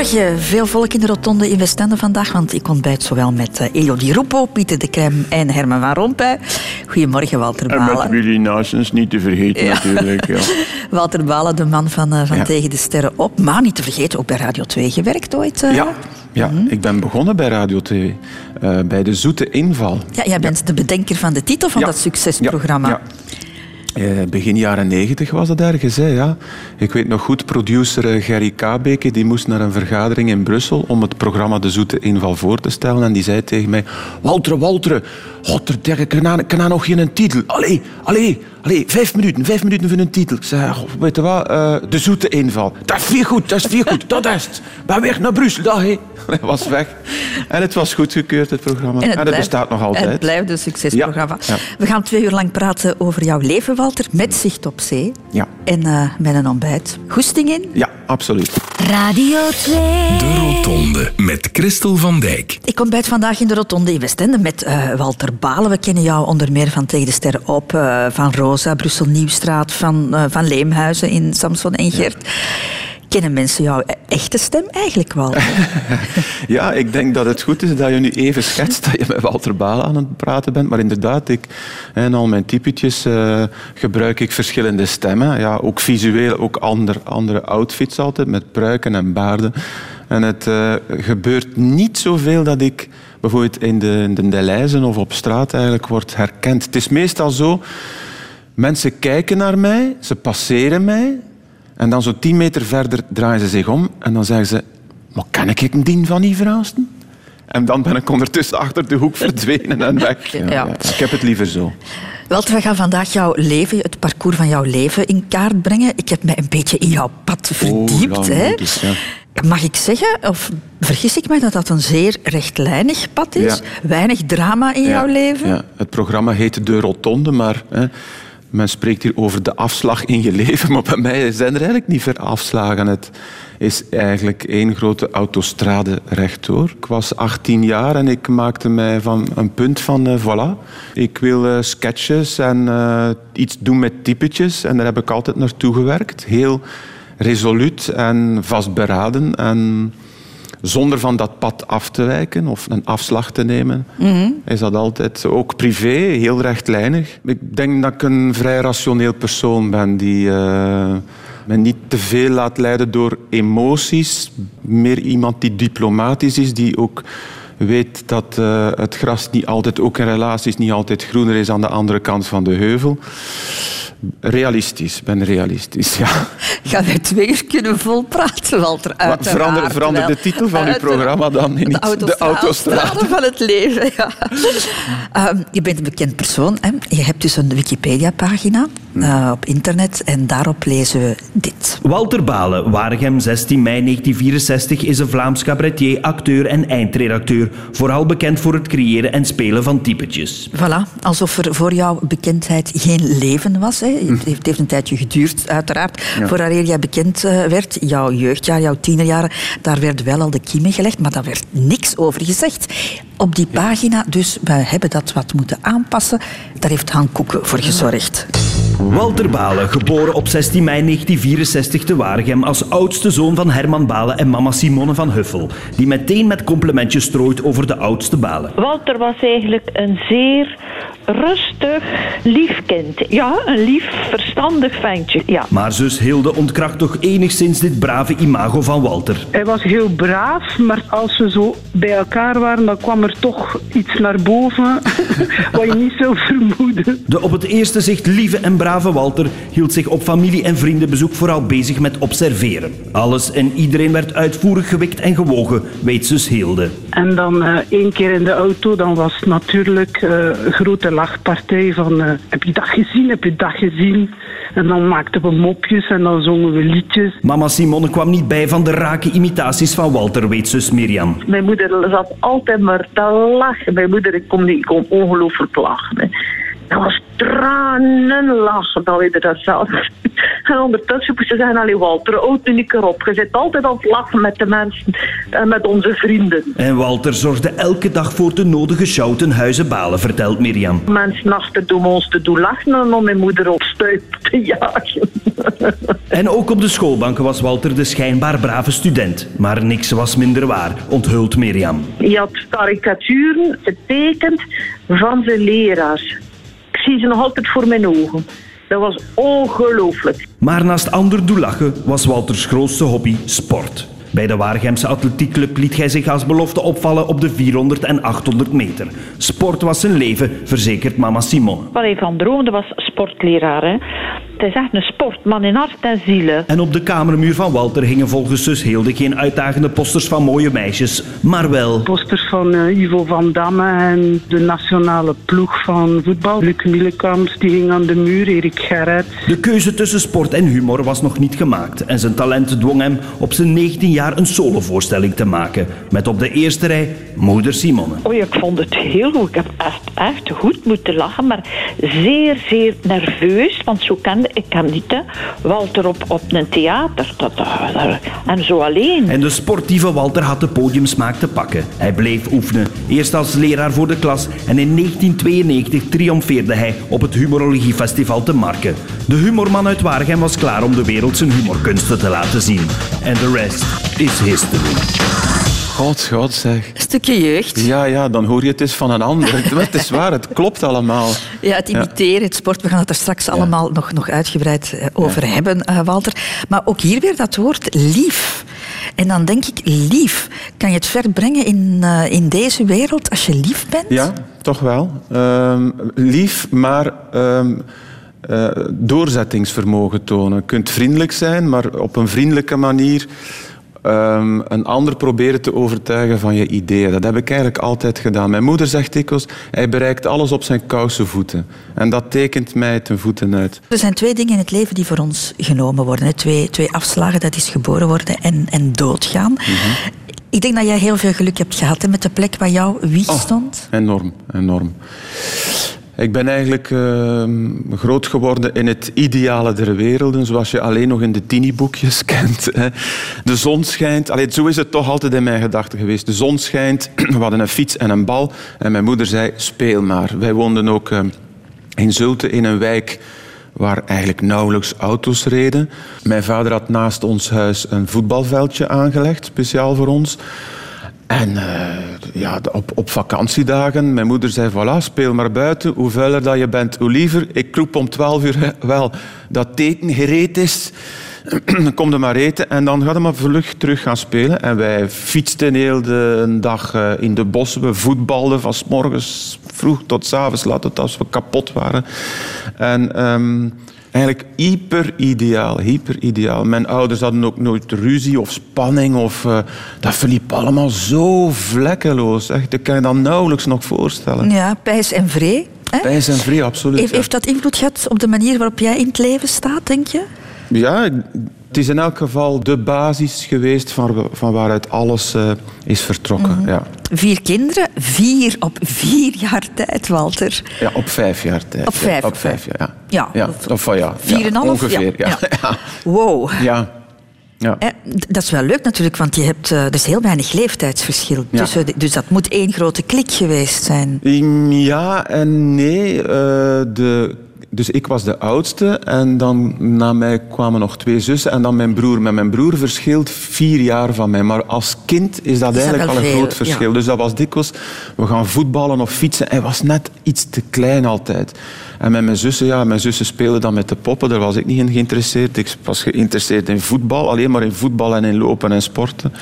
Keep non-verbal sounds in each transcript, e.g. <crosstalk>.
Goedemorgen. Veel volk in de rotonde in Westende vandaag, want ik ontbijt zowel met uh, Elio Di Rupo, Pieter de Krem en Herman van Rompuy. Goedemorgen, Walter Balen. En met Willy Naasens, niet te vergeten natuurlijk. Ja. <laughs> Walter Balen, de man van, uh, van ja. Tegen de Sterren op. Maar niet te vergeten, ook bij Radio 2 gewerkt ooit. Uh. Ja, ja mm. ik ben begonnen bij Radio 2, bij De Zoete Inval. Ja, jij bent de bedenker van de titel van dat succesprogramma. Eh, begin jaren negentig was dat ergens. Hè, ja. Ik weet nog goed, producer Gerry Kabeke die moest naar een vergadering in Brussel om het programma De Zoete Inval voor te stellen. En die zei tegen mij, Walter, Walter, godverdikke, kan kan nog geen titel? Allee, allee, allee, vijf minuten, vijf minuten voor een titel. Ik zei, weet je wat, uh, De Zoete Inval. Dat is veel goed, dat is veel goed, dat is het. Ben weg naar Brussel, dat <laughs> Hij was weg. En het was goedgekeurd, het programma. En het, blijft, bestaat nog altijd. Het blijft een succesprogramma. Ja, ja. We gaan twee uur lang praten over jouw leven, Walter, met zicht op zee. Ja. En uh, met een ontbijt. Goesting in? Ja, absoluut. Radio 2. De Rotonde met Christel van Dijk. Ik ontbijt vandaag in de Rotonde in Westende met uh, Walter Balen. We kennen jou onder meer van Tegen de Sterren op, uh, van Rosa, Brussel Nieuwstraat, van, van Leemhuizen in Samson en Gert. Ja. Kennen mensen jouw echte stem eigenlijk wel? <laughs> ja, ik denk dat het goed is dat je nu even schetst dat je met Walter Balen aan het praten bent. Maar inderdaad, ik, in al mijn typetjes uh, gebruik ik verschillende stemmen. Ja, ook visueel, ook ander, andere outfits altijd, met pruiken en baarden. En het uh, gebeurt niet zoveel dat ik bijvoorbeeld in de, in de of op straat eigenlijk word herkend. Het is meestal zo, mensen kijken naar mij, ze passeren mij en dan zo tien meter verder draaien ze zich om en dan zeggen ze... Maar ken ik een dien van die verhaasten? En dan ben ik ondertussen achter de hoek verdwenen en weg. <laughs> Ja, ja. Ik heb het liever zo. Walter, we gaan vandaag jouw leven, het parcours van jouw leven in kaart brengen. Ik heb mij een beetje in jouw pad verdiept. Oh, hè? Is, ja. Mag ik zeggen, of vergis ik mij, dat dat een zeer rechtlijnig pad is? Weinig drama in jouw leven? Ja. Het programma heet De Rotonde, maar... Hè, men spreekt hier over de afslag in je leven, <laughs> maar bij mij zijn er eigenlijk niet veel afslagen. Het is eigenlijk één grote autostrade rechtdoor. Ik was 18 jaar en ik maakte mij van een punt van uh, voilà. Ik wil uh, sketches en uh, iets doen met typetjes en daar heb ik altijd naartoe gewerkt. Heel resoluut en vastberaden en zonder van dat pad af te wijken of een afslag te nemen, mm-hmm. is dat altijd ook privé, heel rechtlijnig. Ik denk dat ik een vrij rationeel persoon ben die uh, me niet te veel laat leiden door emoties. Meer iemand die diplomatisch is, die ook weet dat uh, het gras niet altijd, ook in relaties, niet altijd groener is aan de andere kant van de heuvel. Realistisch, ben realistisch, ja. <laughs> Gaan wij twee uur kunnen vol praten, Walter? Verander, verander de titel van uw programma dan in de autostrade, de <laughs> van het leven, ja. Um, je bent een bekend persoon. Hè? Je hebt dus een Wikipedia-pagina uh, op internet en daarop lezen we dit. Walter Balen, Waregem, 16 mei 1964, is een Vlaams cabaretier, acteur en eindredacteur. Vooral bekend voor het creëren en spelen van typetjes. Voilà, alsof er voor jouw bekendheid geen leven was. Hè? Het, heeft, een tijdje geduurd, uiteraard, ja. voordat jij bekend uh, werd. Jouw jeugdjaar, jouw tienerjaren, daar werd wel al de kiemen gelegd, maar daar werd niks over gezegd. Op die pagina, dus we hebben dat wat moeten aanpassen. Daar heeft Han Koeken voor gezorgd. Walter Balen, geboren op 16 mei 1964 te Waregem als oudste zoon van Herman Balen en mama Simone van Huffel, die meteen met complimentjes strooit over de oudste Balen. Walter was eigenlijk een zeer rustig, lief kind. Ja, een lief, verstandig ventje, ja. Maar zus Hilde ontkracht toch enigszins dit brave imago van Walter. Hij was heel braaf, maar als we zo bij elkaar waren, dan kwam er toch iets naar boven <laughs> wat je niet zou vermoeden. De op het eerste zicht lieve en brave Walter hield zich op familie- en vriendenbezoek vooral bezig met observeren. Alles en iedereen werd uitvoerig gewikt en gewogen, weet zus Hilde. En dan uh, één keer in de auto, dan was het natuurlijk uh, grote lachpartij van uh, heb je dat gezien, heb je dat gezien? En dan maakten we mopjes en dan zongen we liedjes. Mama Simone kwam niet bij van de rake imitaties van Walter, weet zus Mirjam. Mijn moeder zat altijd maar te lachen. Mijn moeder ik kon, ik kon ongelooflijk lachen. Hè. Dat was tranen lachen dat we dat zelf. <laughs> En ondertussen moesten ze zeggen, allee Walter, houd nu niet keer op. Je zit altijd aan het lachen met de mensen en met onze vrienden. En Walter zorgde elke dag voor de nodige shout en huizenbalen, vertelt Mirjam. Mensen achter doen ons te doen lachen en om mijn moeder op stuip <laughs> te jagen. En ook op de schoolbanken was Walter de schijnbaar brave student. Maar niks was minder waar, onthult Mirjam. Je had karikaturen getekend van zijn leraars. Zie ze nog altijd voor mijn ogen. Dat was ongelooflijk. Maar naast ander doelachen was Walters grootste hobby sport. Bij de Waregemse atletiekclub liet hij zich als belofte opvallen op de 400 en 800 meter. Sport was zijn leven, verzekert mama Simone. Wat hij van droomde was sportleraar. Hè. Het is echt een sportman in hart en zielen. En op de kamermuur van Walter hingen volgens zus Hilde geen uitdagende posters van mooie meisjes, maar wel... Posters van eh, Ivo van Damme en de nationale ploeg van voetbal. Luc Mielekamps, die hing aan de muur, Erik Gerrit. De keuze tussen sport en humor was nog niet gemaakt en zijn talent dwong hem op zijn 19 jaar een solovoorstelling te maken. Met op de eerste rij moeder Simone. Oh ik vond het heel goed. Ik heb echt, echt goed moeten lachen, maar zeer, zeer nerveus. Want zo kende ik hem niet. Hè. Walter op, op een theater. Dat- en zo alleen. En de sportieve Walter had de podiumsmaak te pakken. Hij bleef oefenen, eerst als leraar voor de klas en in 1992 triomfeerde hij op het Humorologiefestival te Marken. De humorman uit Waregem was klaar om de wereld zijn humorkunsten te laten zien. En de rest is history. God, God zeg. Een stukje jeugd. Ja, ja, dan hoor je het eens van een ander. <laughs> Het is waar, het klopt allemaal. Ja, het imiteren, het sport, we gaan het er straks allemaal nog, nog uitgebreid eh, over hebben, eh, Walter. Maar ook hier weer dat woord lief. En dan denk ik, lief, kan je het ver brengen in, eh, in deze wereld als je lief bent? Ja, toch wel. Ehm, lief, maar ehm, eh, doorzettingsvermogen tonen. Je kunt vriendelijk zijn, maar op een vriendelijke manier ehm, een ander proberen te overtuigen van je ideeën. Dat heb ik eigenlijk altijd gedaan. Mijn moeder zegt dikwijls, hij bereikt alles op zijn kousenvoeten. En dat tekent mij ten voeten uit. Er zijn twee dingen in het leven die voor ons genomen worden. hè. Twee, twee afslagen, dat is geboren worden en, en doodgaan. Ik denk dat jij heel veel geluk hebt gehad hè, met de plek waar jouw wieg stond. Enorm, enorm. Ik ben eigenlijk ehm, groot geworden in het ideale der werelden, zoals je alleen nog in de tinieboekjes <laughs> kent. De zon schijnt, allee, zo is het toch altijd in mijn gedachten geweest. De zon schijnt, <clears throat> we hadden een fiets en een bal en mijn moeder zei, speel maar. Wij woonden ook ehm, in Zulte in een wijk waar eigenlijk nauwelijks auto's reden. Mijn vader had naast ons huis een voetbalveldje aangelegd, speciaal voor ons. En eh, ja, op, op vakantiedagen, mijn moeder zei, voilà, speel maar buiten. Hoe vuiler dat je bent, hoe liever. Ik roep om 12 uur wel dat het eten gereed is. <clears throat> Kom je maar eten en dan gaat je maar vlug terug gaan spelen. En wij fietsten heel de dag eh, in de bossen. We voetbalden van 's morgens vroeg tot 's avonds laat tot als we kapot waren. En ehm, eigenlijk hyper ideaal, hyper ideaal. Mijn ouders hadden ook nooit ruzie of spanning. Of, eh, dat verliep allemaal zo vlekkeloos. Echt, dat kan je dan nauwelijks nog voorstellen. Ja, pijs en vree. Hè? Pijs en vrij, absoluut. Heeft, ja. heeft dat invloed gehad op de manier waarop jij in het leven staat, denk je? Ja, het is in elk geval de basis geweest van, van waaruit alles eh, is vertrokken. ja. Vier kinderen, vier op vier jaar tijd, Walter. ja, op vijf jaar tijd. Op vijf, Ja, op vijf jaar, ja. Ja, ja. of- Of, van ja, Vier en half? ongeveer. Ja. Wow. Ja. Ja. D- Dat is wel leuk natuurlijk, want je hebt, eh, er is heel weinig leeftijdsverschil. Ja. tussen de- dus dat moet één grote klik geweest zijn. Ja en nee. eh, de, dus ik was de oudste en dan na mij kwamen nog twee zussen en dan mijn broer. Met mijn broer verschilt vier jaar van mij. Maar als kind is dat eigenlijk al een veel, groot verschil. ja. Dus dat was dikwijls, we gaan voetballen of fietsen. Hij was net iets te klein altijd. En met mijn zussen, ja, mijn zussen speelden dan met de poppen. Daar was ik niet in geïnteresseerd. Ik was geïnteresseerd in voetbal. Alleen maar in voetbal en in lopen en sporten.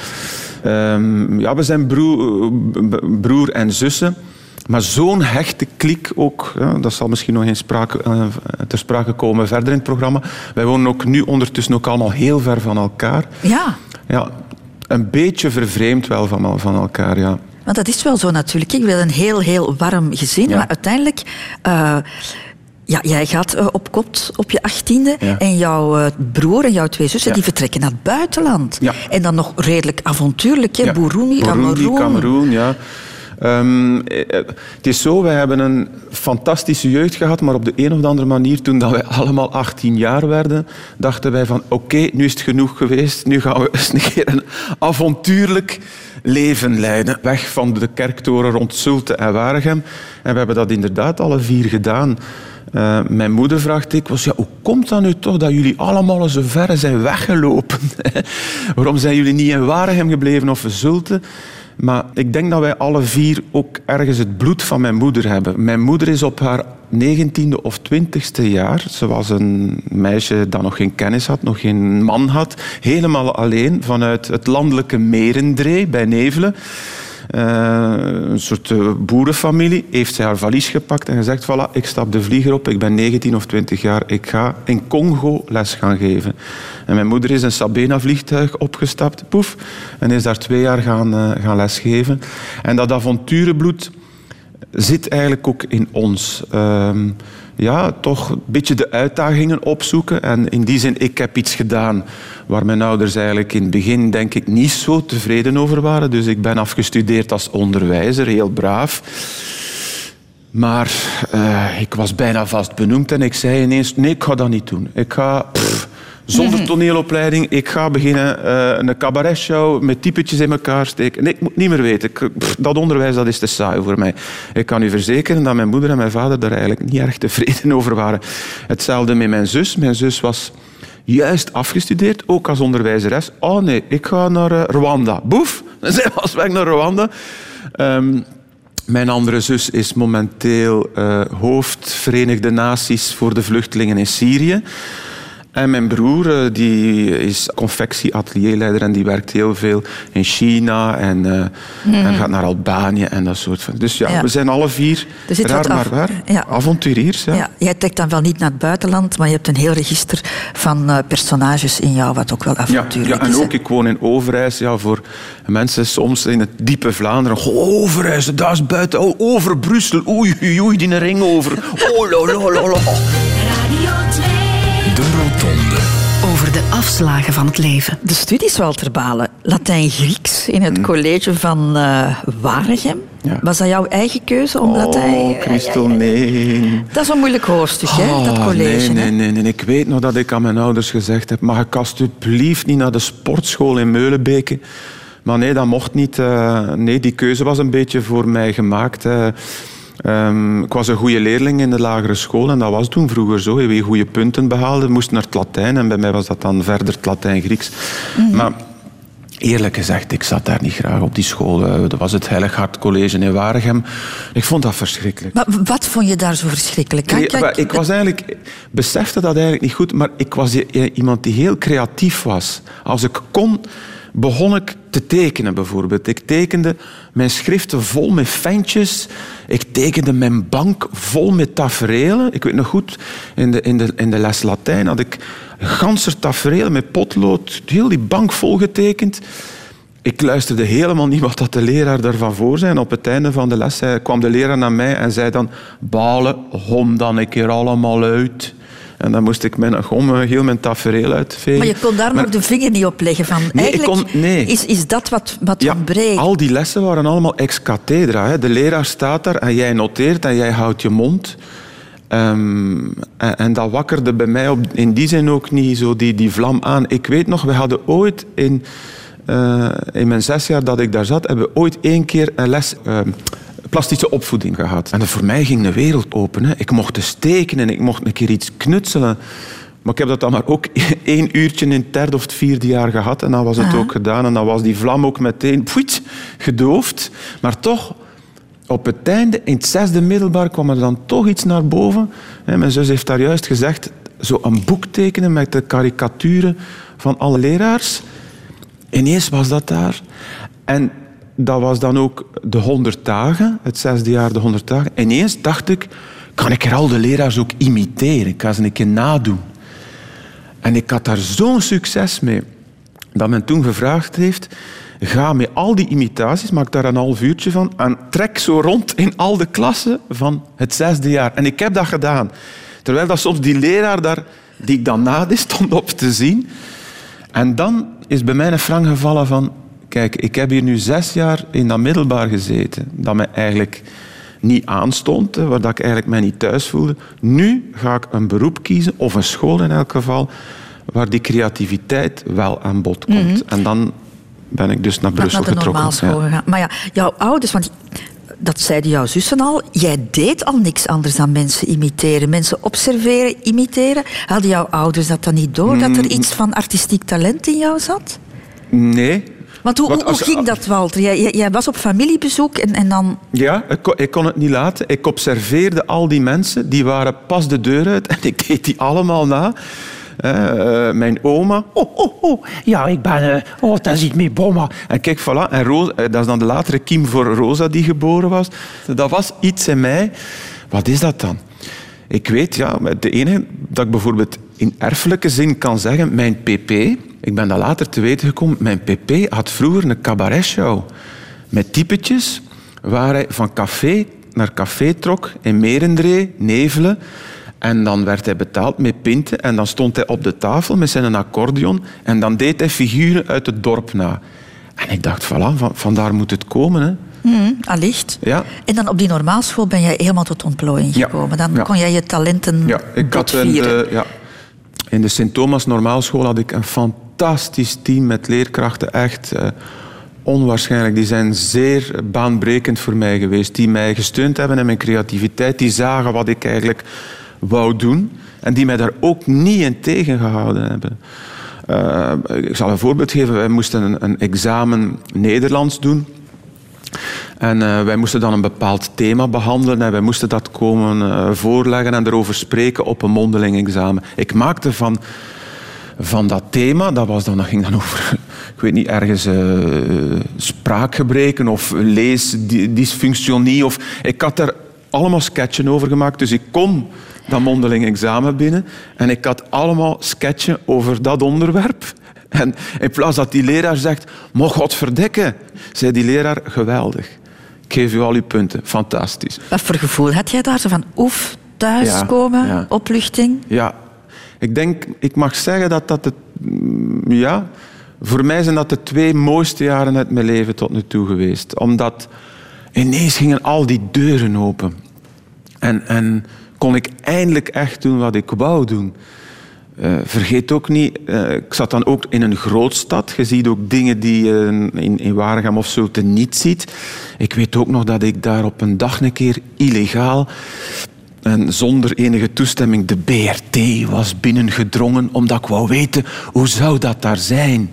Ehm, ja, we zijn broer, broer en zussen. Maar zo'n hechte klik ook, dat zal misschien nog in sprake, eh, ter sprake komen verder in het programma. Wij wonen ook nu ondertussen ook allemaal heel ver van elkaar. Ja, Ja, een beetje vervreemd wel van, van elkaar, ja. want dat is wel zo natuurlijk. Ik wil een heel, heel warm gezin, Ja. maar uiteindelijk... eh, ja, jij gaat eh, op kot op je achttiende Ja. en jouw broer en jouw twee zussen Ja. die vertrekken naar het buitenland. Ja. En dan nog redelijk avontuurlijk, hè? Burundi, Cameroen. Cameroen, ja. Ehm, eh, het is zo, wij hebben een fantastische jeugd gehad, maar op de een of andere manier, toen dat wij <laughs> allemaal 18 jaar werden, dachten wij van oké, nu is het genoeg geweest, nu gaan we <laughs> eens een keer een avontuurlijk leven leiden. Weg van de kerktoren rond Zulte en Waregem. En we hebben dat inderdaad alle vier gedaan. Uh, mijn moeder vraagt dikwijls, ja, hoe komt dat nu toch dat jullie allemaal zo ver zijn weggelopen? <laughs> Waarom zijn jullie niet in Waregem gebleven of Zulte? Maar ik denk dat wij alle vier ook ergens het bloed van mijn moeder hebben. Mijn moeder is op haar negentiende of twintigste jaar, ze was een meisje dat nog geen kennis had, nog geen man had, helemaal alleen vanuit het landelijke Merendree bij Nevelen. Uh, een soort uh, boerenfamilie, heeft zij haar valies gepakt en gezegd, voilà, ik stap de vlieger op, ik ben 19 of 20 jaar, ik ga in Congo les gaan geven. En mijn moeder is een Sabena-vliegtuig opgestapt, poef, en is daar twee jaar gaan, uh, gaan lesgeven. En dat avonturenbloed zit eigenlijk ook in ons. Ehm, ja, toch een beetje de uitdagingen opzoeken. En in die zin, ik heb iets gedaan waar mijn ouders eigenlijk in het begin, denk ik, niet zo tevreden over waren. Dus ik ben afgestudeerd als onderwijzer, heel braaf. Maar uh, ik was bijna vast benoemd en ik zei ineens, nee, ik ga dat niet doen. Ik ga... zonder toneelopleiding. Ik ga beginnen uh, een cabaretshow met typetjes in elkaar steken. Nee, ik moet niet meer weten. Ik, pff, dat onderwijs dat is te saai voor mij. Ik kan u verzekeren dat mijn moeder en mijn vader daar eigenlijk niet erg tevreden <laughs> over waren. Hetzelfde met mijn zus. Mijn zus was juist afgestudeerd, ook als onderwijzeres. Oh nee, ik ga naar uh, Rwanda. Boef, <laughs> zij was weg naar Rwanda. Um, mijn andere zus is momenteel uh, hoofd Verenigde Naties voor de vluchtelingen in Syrië. En mijn broer eh, die is confectieatelierleider en die werkt heel veel in China en, uh, mm. en gaat naar Albanië en dat soort van. Dus ja, ja. we zijn alle vier raar maar waar ja. avonturiers. Ja. Ja. Jij trekt dan wel niet naar het buitenland, maar je hebt een heel register van uh, personages in jou, wat ook wel avontuurlijk ja, ja, en is. ook, ik woon in Overijs. Ja, voor mensen soms in het diepe Vlaanderen. Oh, Overijs, daar is buiten. Oh, over Brussel. Oei, oei, oei, die ring over. Oh, lo, lo, lo, lo. Radio 2. Rotonde. Over de afslagen van het leven. De studies, Walter Balen. Latijn-Grieks in het college van uh, Waregem. Ja. Was dat jouw eigen keuze om oh, Latijn... Christel, nee. Dat is een moeilijk hoofdstuk, hè, oh, dat college. Nee, nee, nee, nee. Ik weet nog dat ik aan mijn ouders gezegd heb... mag ik alsjeblieft niet naar de sportschool in Meulenbeke... Maar nee, dat mocht niet. Uh, nee, die keuze was een beetje voor mij gemaakt. Uh, Um, ik was een goede leerling in de lagere school en dat was toen vroeger zo. Wie goede punten behaalde, moest naar het Latijn en bij mij was dat dan verder het Latijn-Grieks. Mm -hmm. Maar eerlijk gezegd, ik zat daar niet graag op die school. Dat was het Heilig Hart College in Waregem. Ik vond dat verschrikkelijk. Maar wat vond je daar zo verschrikkelijk? Nee, ik, ik was eigenlijk, besefte dat eigenlijk niet goed, maar ik was iemand die heel creatief was. Als ik kon begon ik te tekenen bijvoorbeeld. Ik tekende mijn schriften vol met ventjes. Ik tekende mijn bank vol met tafereelen. Ik weet nog goed, in de, in de, in de les Latijn had ik ganser tafereelen met potlood. Heel die bank vol getekend. Ik luisterde helemaal niet wat dat de leraar daarvan voor zei. En op het einde van de les zei, kwam de leraar naar mij en zei dan... Balen, hom dan een keer allemaal uit. En dan moest ik mijn gom heel mijn tafereel uitvegen. Maar je kon daar maar, nog de vinger niet op leggen van. Nee, Eigenlijk kon, nee. is, is dat wat, wat ja, ontbreekt. Al die lessen waren allemaal ex cathedra. Hè. De leraar staat daar en jij noteert en jij houdt je mond. Um, en, en, dat wakkerde bij mij op, in die zin ook niet zo die, die vlam aan. Ik weet nog, we hadden ooit in, uh, in mijn zes jaar dat ik daar zat, hebben we ooit één keer een les... Uh, plastische opvoeding gehad. En voor mij ging de wereld open. Hè. Ik mocht dus tekenen en ik mocht een keer iets knutselen. Maar ik heb dat dan maar ook <laughs> één uurtje in het derde of het vierde jaar gehad. En dan was het Aha. ook gedaan. En dan was die vlam ook meteen pfuit, gedoofd. Maar toch, op het einde, in het zesde middelbaar, kwam er dan toch iets naar boven. Mijn zus heeft daar juist gezegd, zo een boek tekenen met de karikaturen van alle leraars. Ineens was dat daar. En dat was dan ook de 100 dagen, het zesde jaar de 100 dagen. En ineens dacht ik, kan ik er al de leraars ook imiteren? Ik ga ze een keer nadoen. En ik had daar zo'n succes mee, dat men toen gevraagd heeft, ga met al die imitaties, maak daar een half uurtje van, en trek zo rond in al de klassen van het zesde jaar. En ik heb dat gedaan. Terwijl dat soms die leraar daar, die ik dan nade, stond op te zien. En dan is bij mij een frank gevallen van, Kijk, ik heb hier nu zes jaar in dat middelbaar gezeten, dat mij eigenlijk niet aanstond, waar dat ik eigenlijk mij niet thuis voelde. Nu ga ik een beroep kiezen, of een school in elk geval, waar die creativiteit wel aan bod komt. En dan ben ik dus naar Naar Brussel naar de getrokken. normaalschool Ja. gegaan. Maar ja, jouw ouders, want dat zeiden jouw zussen al, jij deed al niks anders dan mensen imiteren. Mensen observeren, imiteren. Hadden jouw ouders dat dan niet door, dat Mm. er iets van artistiek talent in jou zat? Nee. Want hoe, Want hoe, ging dat, Walter? Jij, jij, was op familiebezoek en, en dan... Ja, ik kon, ik kon het niet laten. Ik observeerde al die mensen, die waren pas de deur uit en ik deed die allemaal na. Eh, eh, mijn oma, oh, oh, oh, ja, ik ben, eh, oh, dat is ik mee bomma. En kijk, voilà, en Rosa, dat is dan de latere kiem voor Rosa die geboren was. Dat was iets in mij. Wat is dat dan? Ik weet, ja, de enige dat ik bijvoorbeeld in erfelijke zin kan zeggen, mijn pp, ik ben dat later te weten gekomen, mijn pp had vroeger een cabaretshow met typetjes waar hij van café naar café trok in Merendree, Nevelen. En dan werd hij betaald met pinten en dan stond hij op de tafel met zijn accordeon en dan deed hij figuren uit het dorp na. En ik dacht, voilà, van, vandaar moet het komen. Hè. Hm, allicht. Ja. En dan op die normaalschool ben jij helemaal tot ontplooiing Ja. gekomen. Dan Ja. kon jij je talenten Ja, ik had een, eh, ja. In de Sint-Thomas Normaalschool had ik een fantastisch team met leerkrachten. Echt eh, onwaarschijnlijk. Die zijn zeer baanbrekend voor mij geweest. Die mij gesteund hebben in mijn creativiteit. Die zagen wat ik eigenlijk wou doen. En die mij daar ook niet in tegengehouden hebben. Eh, ik zal een voorbeeld geven. Wij moesten een, een examen Nederlands doen. En eh, wij moesten dan een bepaald thema behandelen en wij moesten dat komen eh, voorleggen en erover spreken op een mondeling examen. Ik maakte van, van dat thema, dat, was dan, dat ging dan <laughs> over, ik weet niet, ergens eh, spraakgebreken of leesdysfunctionie. Of, ik had daar allemaal sketchen over gemaakt, dus ik kon dat mondeling examen binnen en ik had allemaal sketchen over dat onderwerp. En in plaats dat die leraar zegt, mocht godverdikke, zei die leraar, geweldig. Ik geef u al uw punten, fantastisch. Wat voor gevoel had jij daar? Zo van oef, thuiskomen, Ja, ja. opluchting? Ja, ik denk, ik mag zeggen dat dat het, mm, ja, voor mij zijn dat de twee mooiste jaren uit mijn leven tot nu toe geweest. Omdat ineens gingen al die deuren open. En, en kon ik eindelijk echt doen wat ik wou doen. Eh, vergeet ook niet, eh, ik zat dan ook in een grootstad. Je ziet ook dingen die je in, in Waregem of zo te niet ziet. Ik weet ook nog dat ik daar op een dag een keer illegaal en zonder enige toestemming de BRT was binnengedrongen, omdat ik wou weten hoe zou dat daar zijn.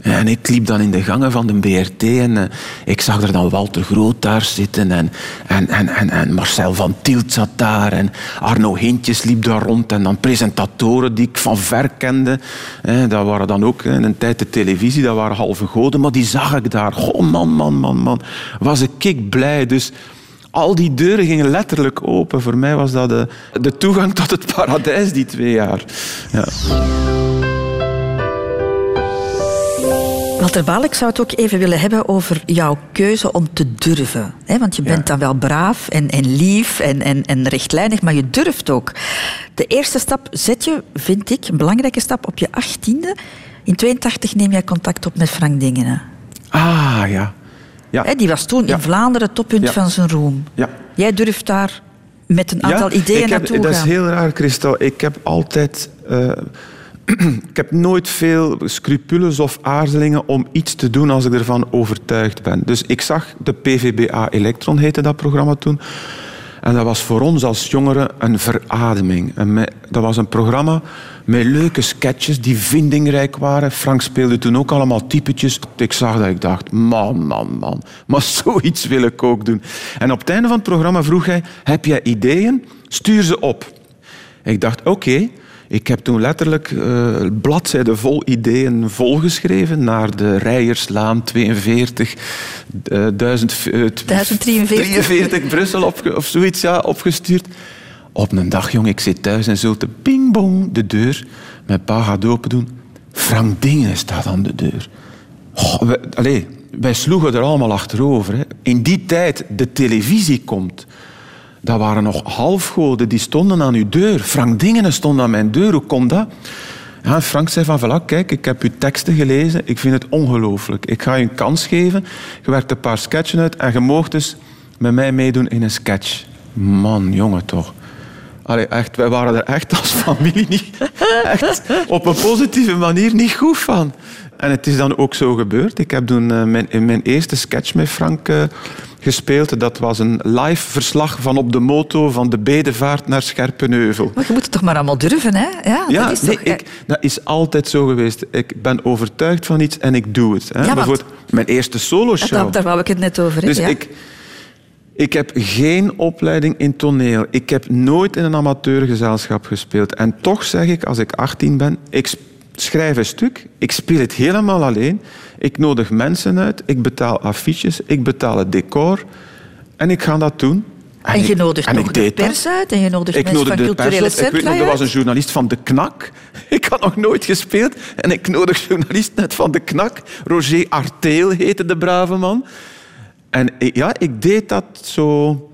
En ik liep dan in de gangen van de BRT en eh, ik zag er dan Walter Groot daar zitten en, en, en, en, Marcel van Tielt zat daar en Arno Hintjes liep daar rond en dan presentatoren die ik van ver kende. Dat waren dan ook in een tijd de televisie, dat waren halve goden, maar die zag ik daar. Goh, man, man, man, man. Was ik kik blij. Dus al die deuren gingen letterlijk open. Voor mij was dat de, de toegang tot het paradijs, die twee jaar. Ja. Walter Baal, ik zou het ook even willen hebben over jouw keuze om te durven. hè? Want je bent dan wel braaf en, en lief en, en, en rechtlijnig, maar je durft ook. De eerste stap zet je, vind ik, een belangrijke stap op je achttiende. In 82 neem jij contact op met Frank Dingenen. Ah, ja. Ja. Hè, Die was toen Ja. in Vlaanderen het toppunt Ja. van zijn roem. Ja. Jij durft daar met een aantal Ja, ideeën ik heb, naartoe Dat is gaan. heel raar, Christel. Ik heb altijd... eh, ik heb nooit veel scrupules of aarzelingen om iets te doen als ik ervan overtuigd ben. Dus ik zag de PVBA Electron, heette dat programma toen. En dat was voor ons als jongeren een verademing. En dat was een programma met leuke sketches die vindingrijk waren. Frank speelde toen ook allemaal typetjes. Ik zag dat ik dacht, man, man, man. Maar zoiets wil ik ook doen. En op het einde van het programma vroeg hij, heb jij ideeën? Stuur ze op. Ik dacht, oké. Ik heb toen letterlijk eh bladzijden vol ideeën volgeschreven naar de Rijerslaan 42, eh, 1000, eh, 1043. 43 Brussel opge- of zoiets ja, opgestuurd. Op een dag, jong, ik zit thuis en zulte ping bong de deur. Mijn pa gaat open doen. Frank Dingen staat aan de deur. Allee, wij sloegen er allemaal achterover. Hè. In die tijd de televisie komt. Dat waren nog halfgoden die stonden aan uw deur. Frank Dingenen stond aan mijn deur. Hoe kon dat? Ja, Frank zei van, voilà, kijk, ik heb uw teksten gelezen. Ik vind het ongelooflijk. Ik ga je een kans geven. Je werkt een paar sketchen uit en je moogt dus met mij meedoen in een sketch. Man, jongen, toch. Allee, echt, wij waren er echt als familie niet, <laughs> echt op een positieve manier niet goed van. En het is dan ook zo gebeurd. Ik heb toen uh, mijn, in mijn eerste sketch met Frank uh, gespeeld. Dat was een live verslag van op de moto van de bedevaart naar Scherpenheuvel. Maar je moet het toch maar allemaal durven, hè? Ja, ja dat, is nee, toch... ik, dat is altijd zo geweest. Ik ben overtuigd van iets en ik doe het. Hè. Ja, mijn eerste soloshow. Daar, daar wou ik het net over. Dus ja. ik, ik heb geen opleiding in toneel. Ik heb nooit in een amateurgezelschap gespeeld. En toch zeg ik, als ik 18 ben, ik schrijf een stuk, ik speel het helemaal alleen. Ik nodig mensen uit, ik betaal affiches, ik betaal het decor. En ik ga dat doen. En, en je nodigt en nog de pers dat. uit en je nodigt ik mensen van culturele centra Ik weet nog, er was een journalist van De Knak. <laughs> Ik had nog nooit gespeeld. En ik nodig journalist net van De Knak. Roger Arteel heette de brave man. En ja, ik deed dat zo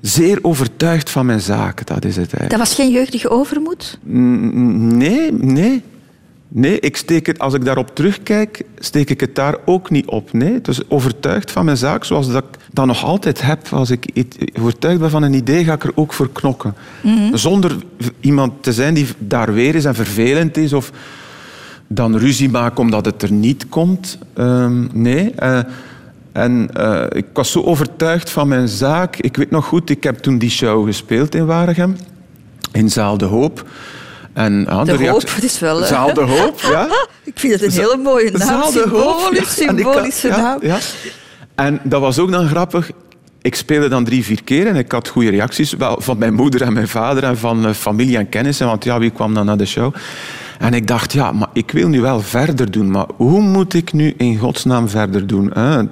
zeer overtuigd van mijn zaak. Dat is het eigenlijk. Dat was geen jeugdige overmoed? Nee, nee. Nee, ik steek het, als ik daarop terugkijk, steek ik het daar ook niet op. Nee, is overtuigd van mijn zaak, zoals dat ik dat nog altijd heb. Als ik overtuigd ben van een idee, ga ik er ook voor knokken. Mm -hmm. Zonder iemand te zijn die daar weer is en vervelend is of dan ruzie maken omdat het er niet komt. Um, nee. Uh, en uh, ik was zo overtuigd van mijn zaak. Ik weet nog goed, ik heb toen die show gespeeld in Waregem, in Zaal de Hoop. En, ja, de, de hoop, het is wel... Zaal de Hoop, ja. <laughs> ik vind het een hele mooie naam. Zaal de Hoop. Symbolische ja, naam. Ja. En dat was ook dan grappig. Ik speelde dan drie, vier keer en ik had goede reacties. Wel van mijn moeder en mijn vader en van uh, familie en kennissen. Want ja, wie kwam dan naar de show? En ik dacht, ja, maar ik wil nu wel verder doen. Maar hoe moet ik nu in godsnaam verder doen? Hè?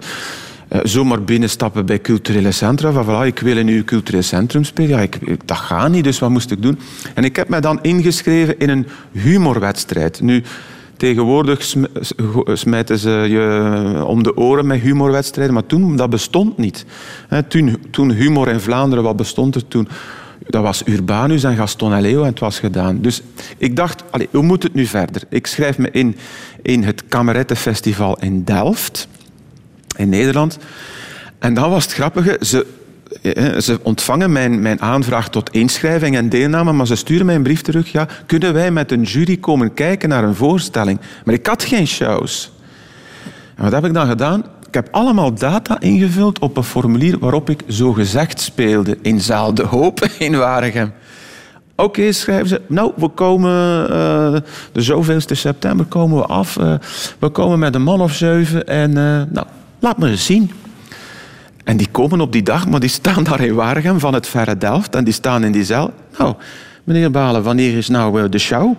Uh, zomaar binnenstappen bij culturele centra. Van, voilà, ik wil in uw cultureel centrum spelen. Ja, ik, dat gaat niet, dus wat moest ik doen? En ik heb mij dan ingeschreven in een humorwedstrijd. Nu, tegenwoordig smijten ze je om de oren met humorwedstrijden, maar toen, dat bestond niet. Toen, toen humor in Vlaanderen, wat bestond er toen? Dat was Urbanus en Gaston en en het was gedaan. Dus ik dacht, allez, hoe moet het nu verder? Ik schrijf me in in het Kamerettenfestival in Delft in Nederland. En dan was het grappige, ze, ze ontvangen mijn, mijn aanvraag tot inschrijving en deelname, maar ze sturen mij een brief terug. Ja, kunnen wij met een jury komen kijken naar een voorstelling? Maar ik had geen shows. En wat heb ik dan gedaan? Ik heb allemaal data ingevuld op een formulier waarop ik zo gezegd speelde in Zaal de Hoop <laughs> in Waregem. Oké, schrijven ze. Nou, we komen uh, de zoveelste september komen we af. We komen met een man of zeven en nou, Laat me eens zien. En die komen op die dag, maar die staan daar in Waregem van het verre Delft. En die staan in die zaal. Nou, meneer Balen, wanneer is nou de show?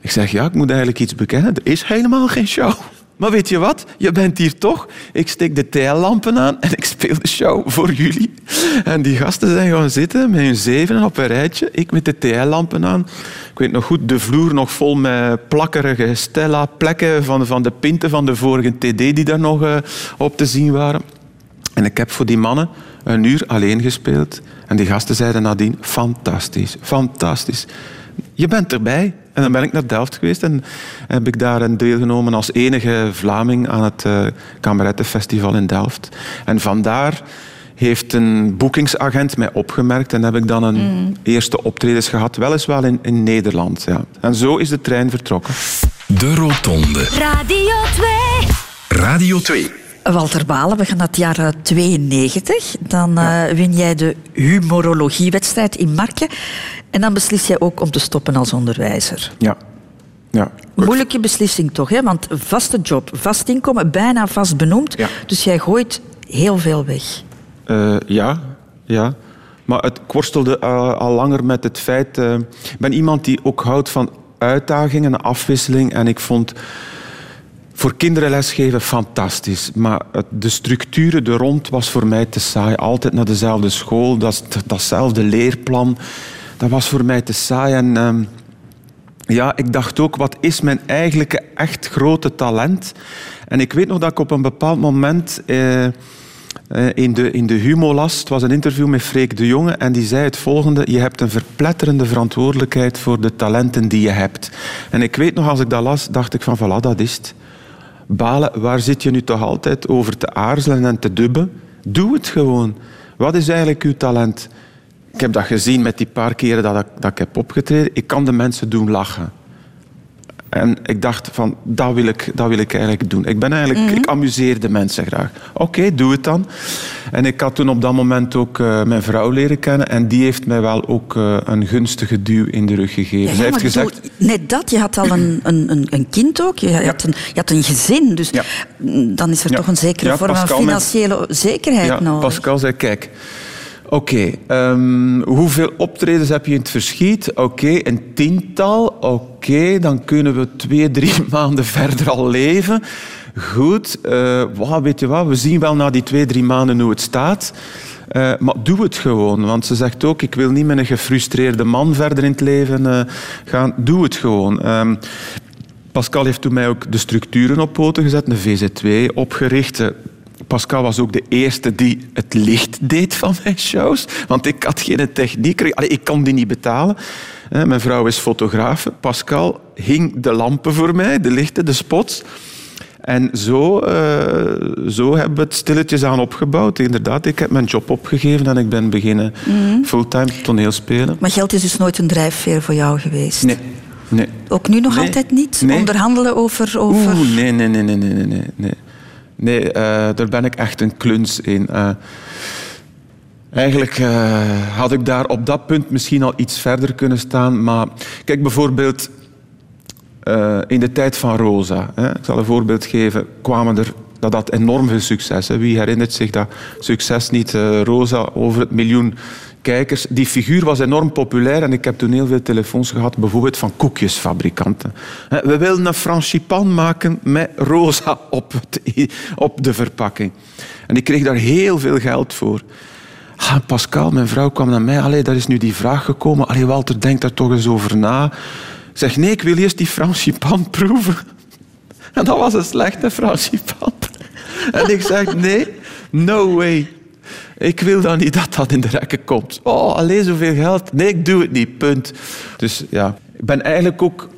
Ik zeg, ja, ik moet eigenlijk iets bekennen. Er is helemaal geen show. Maar weet je wat? Je bent hier toch. Ik steek de TL-lampen aan en ik speel de show voor jullie. En die gasten zijn gaan zitten met hun zevenen op een rijtje. Ik met de TL-lampen aan. Ik weet nog goed, de vloer nog vol met plakkerige Stella-plekken van, van de pinten van de vorige TD die daar nog uh, op te zien waren. En ik heb voor die mannen een uur alleen gespeeld. En die gasten zeiden nadien, fantastisch, fantastisch. Je bent erbij. En dan ben ik naar Delft geweest en heb ik daar een deelgenomen als enige Vlaming aan het uh, Kamerettenfestival in Delft. En vandaar heeft een boekingsagent mij opgemerkt en heb ik dan een mm. eerste optredens gehad, weliswaar in, in Nederland. Ja. En zo is de trein vertrokken. De Rotonde. Radio 2. Radio 2. Walter Balen, we gaan naar het jaar 92. Dan ja. uh, win jij de humorologiewedstrijd in Marken. En dan beslis jij ook om te stoppen als onderwijzer. Ja. ja. Moeilijke beslissing toch, hè? want vaste job, vast inkomen, bijna vast benoemd. Ja. Dus jij gooit heel veel weg. Uh, ja, ja. Maar het, worstelde uh, al langer met het feit... Ik ben iemand die ook houdt van uitdagingen, afwisseling. En ik vond voor kinderen lesgeven fantastisch. Maar de structuren er rond was voor mij te saai. Altijd naar dezelfde school, dat, datzelfde leerplan. Dat was voor mij te saai. En uh, ja, ik dacht ook, wat is mijn eigenlijke echt grote talent? En ik weet nog dat ik op een bepaald moment... Uh, eh, in de, in de Humolas. Het was een interview met Freek de Jonge en die zei het volgende. Je hebt een verpletterende verantwoordelijkheid voor de talenten die je hebt. En ik weet nog, als ik dat las, dacht ik van voilà, dat is het. Balen, waar zit je nu toch altijd over te aarzelen en te dubben? Doe het gewoon. Wat is eigenlijk uw talent? Ik heb dat gezien met die paar keren dat ik, dat ik heb opgetreden. Ik kan de mensen doen lachen. En ik dacht van, dat wil ik, dat wil ik eigenlijk doen. Ik ben eigenlijk, ik amuseer de mensen graag. Oké, doe het dan. En ik had toen op dat moment ook eh, mijn vrouw leren kennen. En die heeft mij wel ook eh, een gunstige duw in de rug gegeven. Ja, Zij heeft gezegd... bedoel, net dat, je had al een, een, een, kind ook, je, je had een, je had een gezin. Dus mm, dan is er toch een zekere vorm Pascal, van financiële zekerheid Ja, nodig. Pascal zei, kijk... Oké, ehm, hoeveel optredens heb je in het verschiet? Oké, een tiental. Oké, dan kunnen we twee, drie <laughs> maanden verder al leven. Goed, wauw, weet je wat, we zien wel na die twee, drie maanden hoe het staat. Eh, maar doe het gewoon, want ze zegt ook, ik wil niet met een gefrustreerde man verder in het leven eh, gaan. Doe het gewoon. Ehm, Pascal heeft toen mij ook de structuren op poten gezet, een VZ2 opgericht. Pascal was ook de eerste die het licht deed van mijn shows. Want ik had geen techniek. Allee, ik kon die niet betalen. Mijn vrouw is fotograaf. Pascal hing de lampen voor mij, de lichten, de spots. En zo, eh, zo hebben we het stilletjes aan opgebouwd. Inderdaad, ik heb mijn job opgegeven en ik ben beginnen fulltime toneelspelen. Maar geld is dus nooit een drijfveer voor jou geweest? Nee, nee. Ook nu nog Nee. altijd niet? Nee. Onderhandelen over... over... Oeh, nee, nee, nee, nee, nee, nee, nee. Nee, eh, daar ben ik echt een kluns in. Eh, eigenlijk eh, had ik daar op dat punt misschien al iets verder kunnen staan. Maar kijk, bijvoorbeeld in de tijd van Rosa, hè, ik zal een voorbeeld geven, kwamen er... Dat had enorm veel succes. Hè. Wie herinnert zich dat succes niet? Rosa, over het miljoen kijkers. Die figuur was enorm populair en ik heb toen heel veel telefoons gehad, bijvoorbeeld van koekjesfabrikanten. We willen een franchipan maken met Rosa op, op de verpakking. En ik kreeg daar heel veel geld voor. Ah, Pascal, mijn vrouw, kwam naar mij. Allee, daar is nu die vraag gekomen. Allee, Walter, denk daar toch eens over na. Ik zeg, nee, ik wil eerst die franchipan <laughs> proeven. En dat was een slechte franchipan. En ik zeg, nee, no way. Ik wil dan niet dat dat in de rekken komt. Oh, alleen zoveel geld. Nee, ik doe het niet, punt. Dus ja, ik ben eigenlijk ook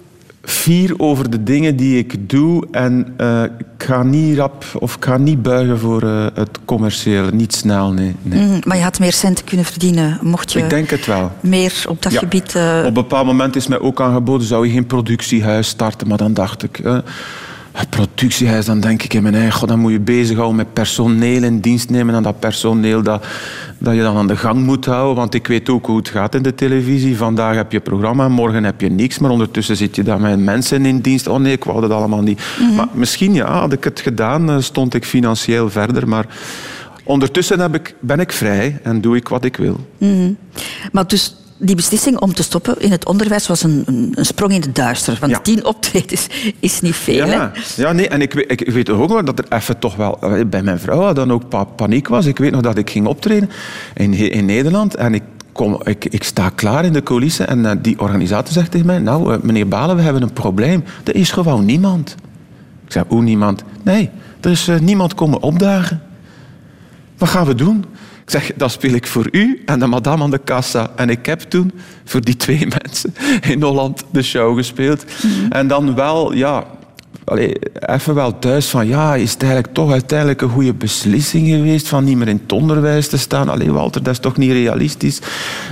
fier over de dingen die ik doe. En eh, ik ga niet rap of ik ga niet buigen voor eh, het commerciële. Niet snel, nee. nee. Mhm, Maar je had meer centen kunnen verdienen, mocht je Ik denk het wel. meer op dat Ja. gebied... eh, Op een bepaald moment is mij ook aangeboden, zou je geen productiehuis starten? Maar dan dacht ik, eh, productiehuis, dan denk ik in mijn eigen, god, dan moet je bezighouden met personeel in dienst nemen en dat personeel dat, dat je dan aan de gang moet houden. Want ik weet ook hoe het gaat in de televisie. Vandaag heb je programma, morgen heb je niks, maar ondertussen zit je daar met mensen in dienst. Oh nee, ik wou dat allemaal niet. Maar misschien ja, had ik het gedaan, eh, stond ik financieel verder, maar... Ondertussen heb ik, ben ik vrij en doe ik wat ik wil. Maar dus die beslissing om te stoppen in het onderwijs was een, een, een sprong in het duister. Want Ja. tien optredens is niet veel. hè? Ja, ja nee, en ik, weet- ik, ik weet ook wel dat er even toch wel eh, bij mijn vrouw dan ook pa- paniek was. Ik weet nog dat ik ging optreden in, in Nederland en ik, kom, ik, ik sta klaar in de coulissen en eh, die organisator zegt tegen mij, nou eh, meneer Balen, we hebben een probleem. Er is gewoon niemand. Ik zei, hoe niemand? Nee, er is eh, niemand komen opdagen. Wat gaan we doen? Ik zeg, dat speel ik voor u en de madame aan de kassa. En ik heb toen voor die twee <laughs> mensen in Holland de show gespeeld. En dan wel, ja, allee, even wel thuis van, ja, is het eigenlijk toch uiteindelijk een goede beslissing geweest van niet meer in het onderwijs te staan? Allee, Walter, dat is toch niet realistisch?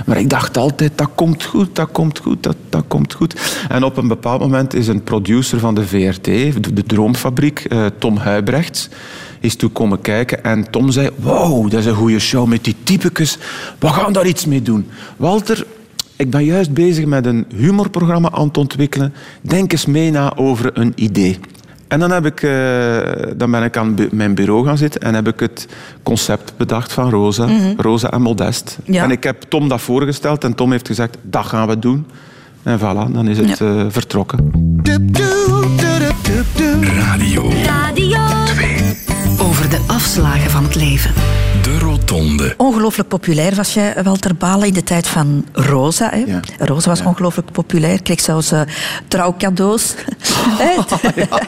Maar ik dacht altijd, dat komt goed, dat komt goed, dat, dat komt goed. En op een bepaald moment is een producer van de VRT, de, de Droomfabriek, eh, Tom Huibrechts, is toen komen kijken en Tom zei, wow, dat is een goede show met die typekes. We gaan daar iets mee doen. Walter, ik ben juist bezig met een humorprogramma aan het ontwikkelen. Denk eens mee na over een idee. En dan, heb ik, eh, dan ben ik aan mijn bureau gaan zitten en heb ik het concept bedacht van Rosa. Rosa en Modest. Ja. En ik heb Tom dat voorgesteld en Tom heeft gezegd, dat gaan we doen. En voilà, dan is het Ja. eh, vertrokken. Radio Radio 2. Over de afslagen van het leven. De Rotonde. Ongelooflijk populair was jij, Walter Balen, in de tijd van Rosa. Hè? Ja. Rosa was ongelooflijk populair, kreeg zelfs eh, trouwcadeaus. Hè? <laughs> ja.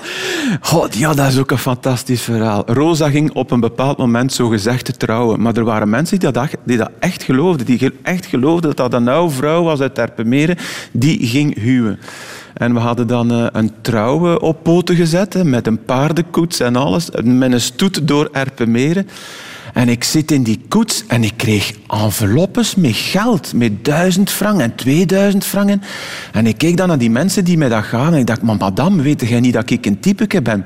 God, ja, dat is ook een fantastisch verhaal. Rosa ging op een bepaald moment zo gezegd te trouwen. Maar er waren mensen die dat, die dat echt geloofden. Die echt geloofden dat dat een oude vrouw was uit Terpemeren. Die ging huwen. En we hadden dan eh, een trouw eh, op poten gezet, met een paardenkoets en alles. Met een stoet door Erpenmeren. En ik zit in die koets en ik kreeg enveloppes met geld. Met duizend frank en 2000 franken. En ik keek dan naar die mensen die mij dat gaven. En ik dacht, maar madame, weet jij niet dat ik een typeke ben?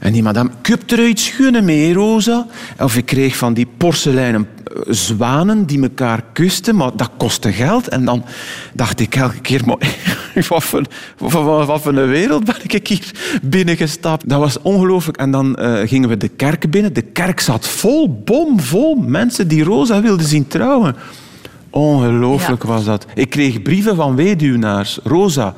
En die madame, heb er iets gunnen mee, Rosa. Of ik kreeg van die porseleinen eh, zwanen die elkaar kusten, maar dat kostte geld. En dan dacht ik elke keer, maar <laughs> wat voor, wat, voor- wat voor een wereld ben ik hier binnengestapt? Dat was ongelooflijk. En dan eh, gingen we de kerk binnen. De kerk zat vol, bomvol mensen die Rosa wilden zien trouwen. Ongelooflijk Ja. was dat. Ik kreeg brieven van weduwnaars. Rosa,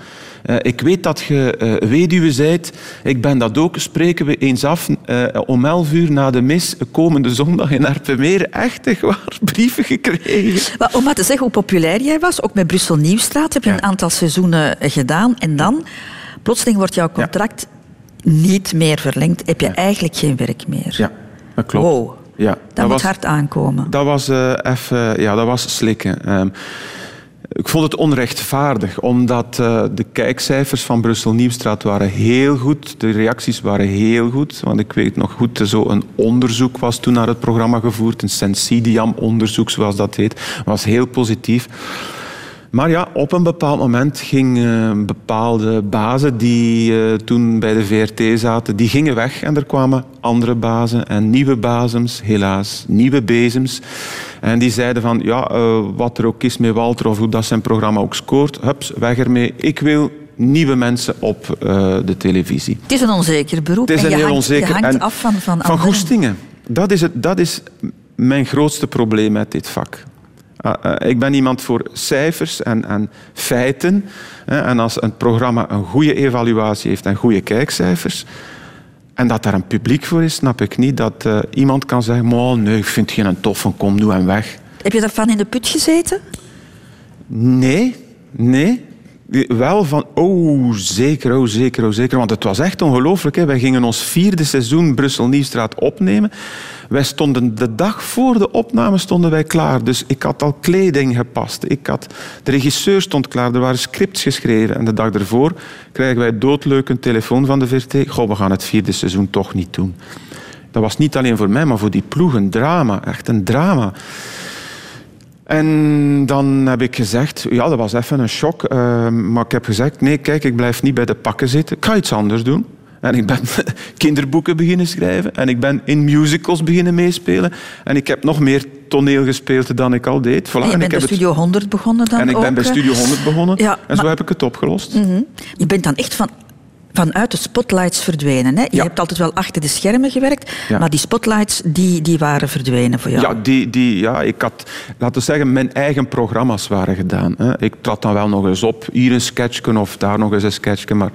ik weet dat je eh, weduwe zijt. Ik ben dat ook. Spreken we eens af eh, om elf uur na de mis, komende zondag in Erpenmeren. Echt, echt waar, brieven gekregen. Maar om maar te zeggen hoe populair jij was, ook met Brussel Nieuwstraat, heb je een aantal seizoenen eh, gedaan. En dan, plotseling wordt jouw contract niet meer verlengd. Heb je eigenlijk geen werk meer. Ja, dat klopt. Wow. Ja, Dat, moet was, hard aankomen. Dat was eh, even, ja, dat was slikken. Ehm, ik vond het onrechtvaardig, omdat eh, de kijkcijfers van Brussel Nieuwstraat waren heel goed. De reacties waren heel goed. Want ik weet nog goed, zo een onderzoek was toen naar het programma gevoerd. Een Sensidiam-onderzoek, zoals dat heet. was heel positief. Maar ja, op een bepaald moment gingen bepaalde bazen die eh, toen bij de VRT zaten, die gingen weg en er kwamen andere bazen en nieuwe bazems, helaas, nieuwe bezems. En die zeiden van, ja, eh, wat er ook is met Walter of hoe dat zijn programma ook scoort, hups, weg ermee. Ik wil nieuwe mensen op eh, de televisie. Het is een onzeker beroep. Het is en een je heel hangt, onzeker... Je hangt en af van, van, van goestingen. Dat is, het, dat is mijn grootste probleem met dit vak. Eh, ik ben iemand voor cijfers en, en feiten. hè. En als een programma een goede evaluatie heeft en goede kijkcijfers, en dat daar een publiek voor is, snap ik niet dat eh, iemand kan zeggen: "Maar nee, ik vind geen toffe, kom nu en weg. Heb je daarvan in de put gezeten? Nee, nee. Wel van, oh zeker, oh zeker, oh zeker. Want het was echt ongelooflijk. hè. Wij gingen ons vierde seizoen Brussel Nieuwstraat opnemen. Wij stonden de dag voor de opname stonden wij klaar. Dus ik had al kleding gepast. Ik had, de regisseur stond klaar. Er waren scripts geschreven. En de dag ervoor krijgen wij doodleuk een telefoon van de VRT. Goh, we gaan het vierde seizoen toch niet doen. Dat was niet alleen voor mij, maar voor die ploeg een drama. Echt een drama. En dan heb ik gezegd, ja, dat was even een shock. eh, maar ik heb gezegd, nee, kijk, ik blijf niet bij de pakken zitten. Ik ga iets anders doen. En ik ben <laughs> kinderboeken beginnen schrijven. En ik ben in musicals beginnen meespelen. En ik heb nog meer toneel gespeeld dan ik al deed. Voilà, En je en ik bent bij het- Studio 100 begonnen dan en ik ben bij eh. Studio 100 begonnen. Ja, en zo maar- heb ik het opgelost. Mhm. Je bent dan echt van, vanuit de spotlights verdwenen. Hè? Je Ja. hebt altijd wel achter de schermen gewerkt, Ja. maar die spotlights die, die waren verdwenen voor jou. Ja, die, die, ja, ik had, laten we zeggen, mijn eigen programma's waren gedaan. Hè. Ik trad dan wel nog eens op, hier een sketchje of daar nog eens een sketchje. Maar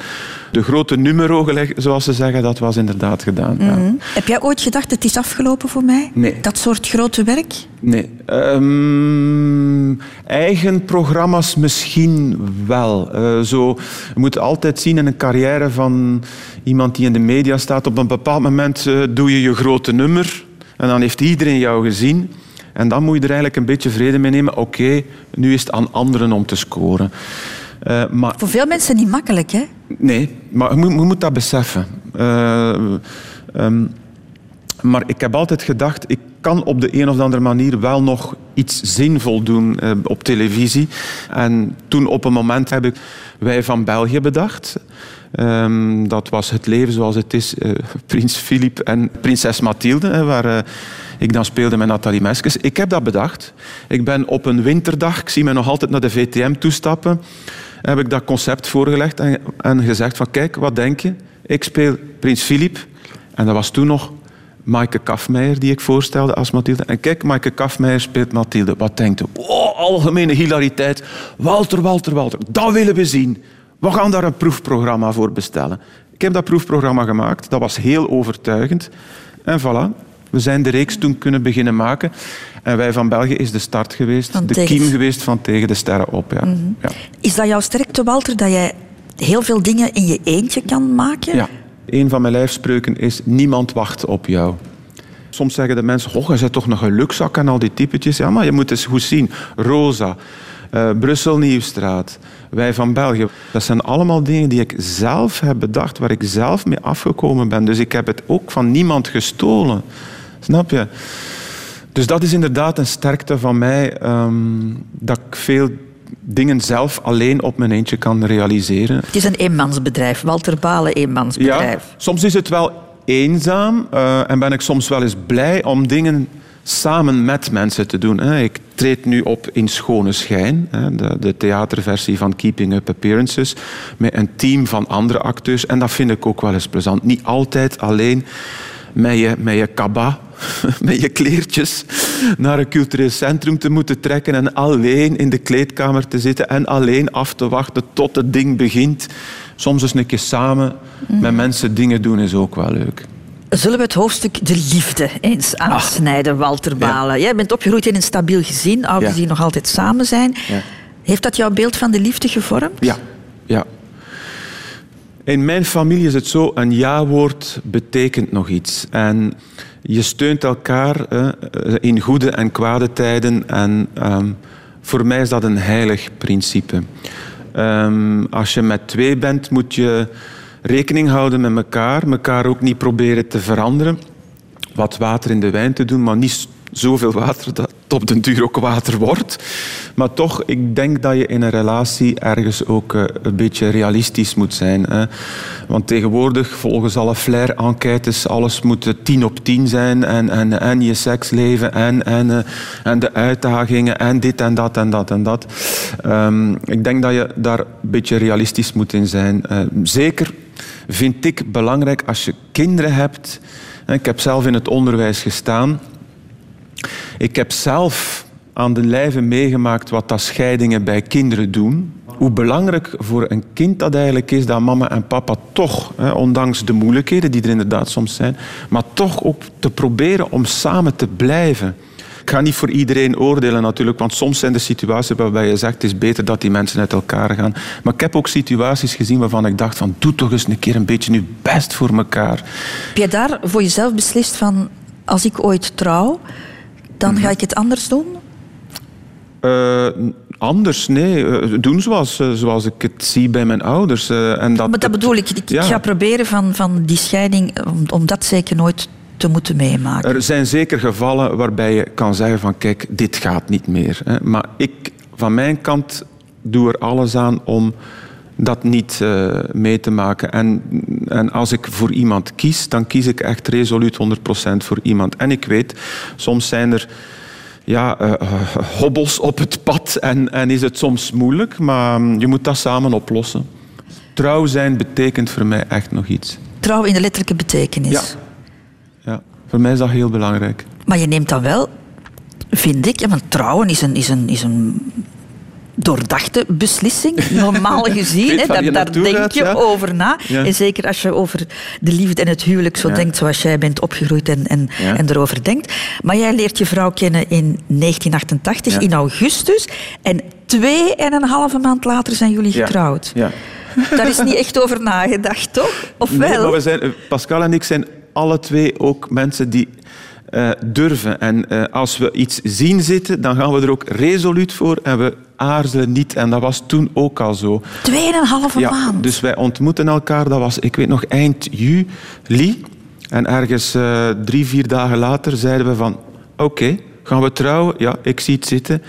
de grote numero, zoals ze zeggen, dat was inderdaad gedaan. ja. Mhm. Heb jij ooit gedacht, het is afgelopen voor mij? Nee. Dat soort grote werk? Nee. Ehm, eigen programma's misschien wel. Eh, zo, je moet altijd zien in een carrière van iemand die in de media staat. Op een bepaald moment eh, doe je je grote nummer. En dan heeft iedereen jou gezien. En dan moet je er eigenlijk een beetje vrede mee nemen. Oké, nu is het aan anderen om te scoren. Eh, maar Voor veel mensen niet makkelijk, hè? Nee, maar je moet, je moet dat beseffen. Eh, ehm, maar ik heb altijd gedacht, ik kan op de een of andere manier wel nog iets zinvol doen eh, op televisie. En toen op een moment heb ik Wij van België bedacht. Ehm, dat was het leven zoals het is. eh, <laughs> Prins Filip en prinses Mathilde, hè, waar eh, ik dan speelde met Nathalie Meskes. Ik heb dat bedacht. Ik ben op een winterdag, ik zie me nog altijd naar de VTM toestappen, heb ik dat concept voorgelegd en, en gezegd van kijk, wat denk je? Ik speel Prins Filip. En dat was toen nog Maaike Kafmeijer die ik voorstelde als Mathilde. En kijk, Maaike Kafmeijer speelt Mathilde. Wat denkt u? Oh, algemene hilariteit. Walter, Walter, Walter. Dat willen we zien. We gaan daar een proefprogramma voor bestellen. Ik heb dat proefprogramma gemaakt. Dat was heel overtuigend. En voilà. We zijn de reeks toen kunnen beginnen maken. En Wij van België is de start geweest, Van de tegen- kiem geweest van Tegen de Sterren op. Ja. ja. Is dat jouw sterkte, Walter, dat jij heel veel dingen in je eentje kan maken? Ja. Een van mijn lijfspreuken is: niemand wacht op jou. Soms zeggen de mensen: Oh, je bent toch nog een gelukzak en al die typetjes. Ja, maar je moet eens goed zien. Rosa, eh, Brussel Nieuwstraat, wij van België. Dat zijn allemaal dingen die ik zelf heb bedacht, waar ik zelf mee afgekomen ben. Dus ik heb het ook van niemand gestolen. Snap je? Dus dat is inderdaad een sterkte van mij, ehm, dat ik veel dingen zelf alleen op mijn eentje kan realiseren. Het is een eenmansbedrijf, Walter Balen eenmansbedrijf. Ja, soms is het wel eenzaam eh, en ben ik soms wel eens blij om dingen samen met mensen te doen. hè. Ik treed nu op in Schone Schijn, hè, de, de theaterversie van Keeping Up Appearances, met een team van andere acteurs. En dat vind ik ook wel eens plezant. Niet altijd alleen met je, met je kaba, <laughs> met je kleertjes, naar een cultureel centrum te moeten trekken en alleen in de kleedkamer te zitten en alleen af te wachten tot het ding begint. Soms eens een keer samen met mensen dingen doen is ook wel leuk. Zullen we het hoofdstuk de liefde eens aansnijden, Walter Balen? Jij bent opgegroeid in een stabiel gezin, ouders Ja. die nog altijd samen zijn. Ja. Heeft dat jouw beeld van de liefde gevormd? Ja, ja. In mijn familie is het zo, een ja-woord betekent nog iets. En je steunt elkaar eh, in goede en kwade tijden. En ehm, voor mij is dat een heilig principe. Ehm, als je met twee bent, moet je rekening houden met elkaar. Elkaar ook niet proberen te veranderen. Wat water in de wijn te doen, maar niet zoveel water dat op den duur ook water wordt. Maar toch, ik denk dat je in een relatie ergens ook eh, een beetje realistisch moet zijn. Hè. Want tegenwoordig, volgens alle flair-enquêtes, alles moet eh, 10 op 10 zijn. En, en, en je seksleven en, en, eh, en de uitdagingen en dit en dat en dat en dat. Ehm, ik denk dat je daar een beetje realistisch moet in zijn. Eh, zeker vind ik belangrijk als je kinderen hebt. Ik heb zelf in het onderwijs gestaan. Ik heb zelf aan de lijve meegemaakt wat dat scheidingen bij kinderen doen. Hoe belangrijk voor een kind dat eigenlijk is dat mama en papa toch, hè, ondanks de moeilijkheden die er inderdaad soms zijn, maar toch ook te proberen om samen te blijven. Ik ga niet voor iedereen oordelen natuurlijk, want soms zijn er situaties waarbij je zegt het is beter dat die mensen uit elkaar gaan. Maar ik heb ook situaties gezien waarvan ik dacht van doe toch eens een keer een beetje nu best voor elkaar. Heb je daar voor jezelf beslist van, als ik ooit trouw, dan Mhm. ga ik het anders doen? Eh, anders, nee. Eh, doen zoals, eh, zoals ik het zie bij mijn ouders. en dat, Maar dat bedoel ik. Ik Ja. ga proberen van, van die scheiding, om, om dat zeker nooit te moeten meemaken. Er zijn zeker gevallen waarbij je kan zeggen van kijk, dit gaat niet meer. Hè. Maar ik, van mijn kant, doe er alles aan om dat niet eh, mee te maken. En, en als ik voor iemand kies, dan kies ik echt resoluut 100% voor iemand. En ik weet, soms zijn er ja, eh, hobbels op het pad en, en is het soms moeilijk, maar mm, je moet dat samen oplossen. Trouw zijn betekent voor mij echt nog iets. Trouw in de letterlijke betekenis. Ja. Ja, voor mij is dat heel belangrijk. Maar je neemt dan wel, vind ik, ja, want trouwen is een, is een, is een doordachte beslissing, <laughs> normaal gezien. daar daar denk gaat, je ja. over na. Ja. En zeker als je over de liefde en het huwelijk zo Ja. denkt, zoals jij bent opgegroeid en, en, en erover denkt. Maar jij leert je vrouw kennen in 1988, Ja. in augustus. En twee en een halve maand later zijn jullie getrouwd. Ja. Daar is niet echt over nagedacht, toch? Of Nee, wel? maar we zijn, eh, Pascal en ik zijn alle twee ook mensen die eh, durven. En eh, als we iets zien zitten, dan gaan we er ook resoluut voor en we aarzelen niet. En dat was toen ook al zo. Twee en een halve Ja, maand. dus wij ontmoeten elkaar, dat was, ik weet nog, eind juli. En ergens eh, drie, vier dagen later zeiden we van... Oké, gaan we trouwen? Ja, ik zie het zitten.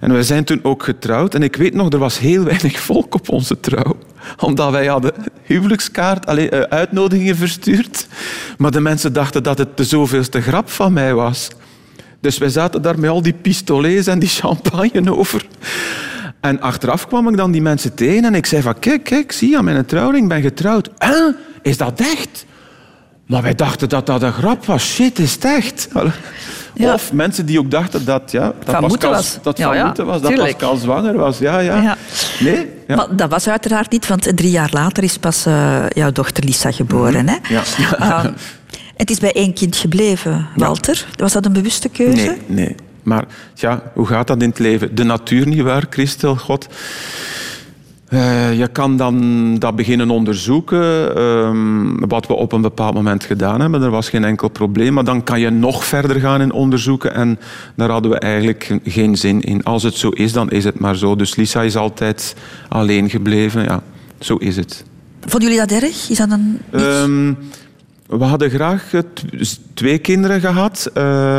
En we zijn toen ook getrouwd. En ik weet nog, er was heel weinig volk op onze trouw. Omdat wij hadden huwelijkskaart, eh, uitnodigingen verstuurd. Maar de mensen dachten dat het de zoveelste grap van mij was. Dus wij zaten daar met al die pistolets en die champagne over. En achteraf kwam ik dan die mensen tegen en ik zei van... Kijk, kijk, zie je, aan mijn trouwring, ik ben getrouwd. Huh? Is dat echt? Maar wij dachten dat dat een grap was. Shit, is het echt? Ja. Of mensen die ook dachten dat, ja, dat Van Pascal, was. dat Ja, was, dat tuurlijk. Pascal zwanger was. Ja, ja. Nee? Ja. Maar dat was uiteraard niet, want drie jaar later is pas eh, jouw dochter Lisa geboren. Hè? Ja. Ehm, <laughs> Het is bij één kind gebleven, Walter. Was dat een bewuste keuze? Nee, nee. Maar ja, hoe gaat dat in het leven? De natuur niet waar, Christel, God. Uh, je kan dan dat beginnen onderzoeken, um, wat we op een bepaald moment gedaan hebben. Er was geen enkel probleem, maar dan kan je nog verder gaan in onderzoeken. En daar hadden we eigenlijk geen zin in. Als het zo is, dan is het maar zo. Dus Lisa is altijd alleen gebleven. Ja, zo is het. Vonden jullie dat erg? Is dat een... Um, we hadden graag twee kinderen gehad. Uh,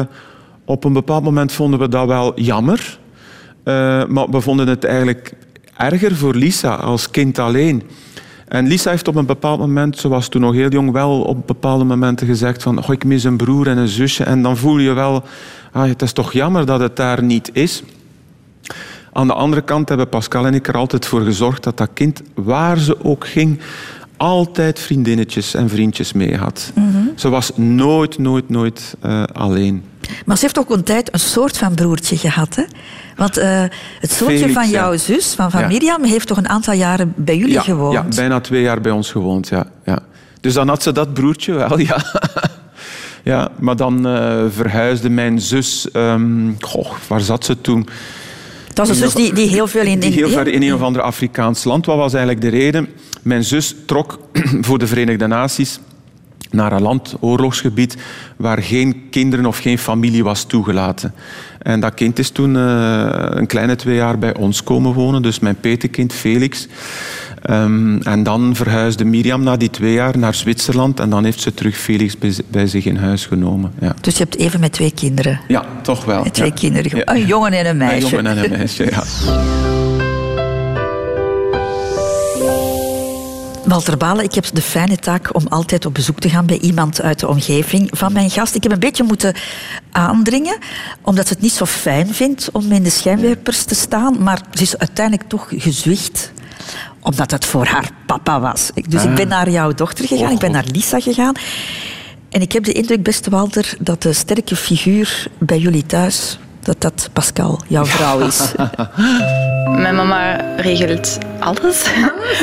op een bepaald moment vonden we dat wel jammer. Uh, maar we vonden het eigenlijk erger voor Lisa als kind alleen. En Lisa heeft op een bepaald moment, ze was toen nog heel jong, wel op bepaalde momenten gezegd van oh, ik mis een broer en een zusje. En dan voel je wel, ah, het is toch jammer dat het daar niet is. Aan de andere kant hebben Pascal en ik er altijd voor gezorgd dat dat kind, waar ze ook ging, altijd vriendinnetjes en vriendjes mee had. Mhm. Ze was nooit, nooit, nooit uh, alleen. Maar ze heeft ook een tijd een soort van broertje gehad, hè? Want uh, het zoontje van jouw zus, van, van ja. Mirjam, heeft toch een aantal jaren bij jullie ja, gewoond? Ja, bijna twee jaar bij ons gewoond, ja. ja. Dus dan had ze dat broertje wel, <laughs> ja. ja maar dan uh, verhuisde mijn zus... Um, goh, waar zat ze toen? Het was een zus die, die heel veel in... Die heel ver in een of ander Afrikaans land. Wat was eigenlijk de reden? Mijn zus trok <clears throat> voor de Verenigde Naties naar een land, oorlogsgebied, waar geen kinderen of geen familie was toegelaten. En dat kind is toen uh, een kleine twee jaar bij ons komen wonen, dus mijn petekind Felix. Um, en dan verhuisde Mirjam na die twee jaar naar Zwitserland en dan heeft ze terug Felix bij, bij zich in huis genomen. Ja. Dus je hebt even met twee kinderen? Ja, toch wel. Met twee ja. kinderen. Ja. Een jongen en een meisje. Een jongen en een meisje, ja. <laughs> Walter Balen, ik heb de fijne taak om altijd op bezoek te gaan bij iemand uit de omgeving van mijn gast. Ik heb een beetje moeten aandringen, omdat ze het niet zo fijn vindt om in de schijnwerpers te staan. Maar ze is uiteindelijk toch gezwicht omdat het voor haar papa was. Dus ah. ik ben naar jouw dochter gegaan, ik ben naar Lisa gegaan. En ik heb de indruk, beste Walter, dat de sterke figuur bij jullie thuis dat dat Pascal, jouw vrouw is. <laughs> Mijn mama regelt alles.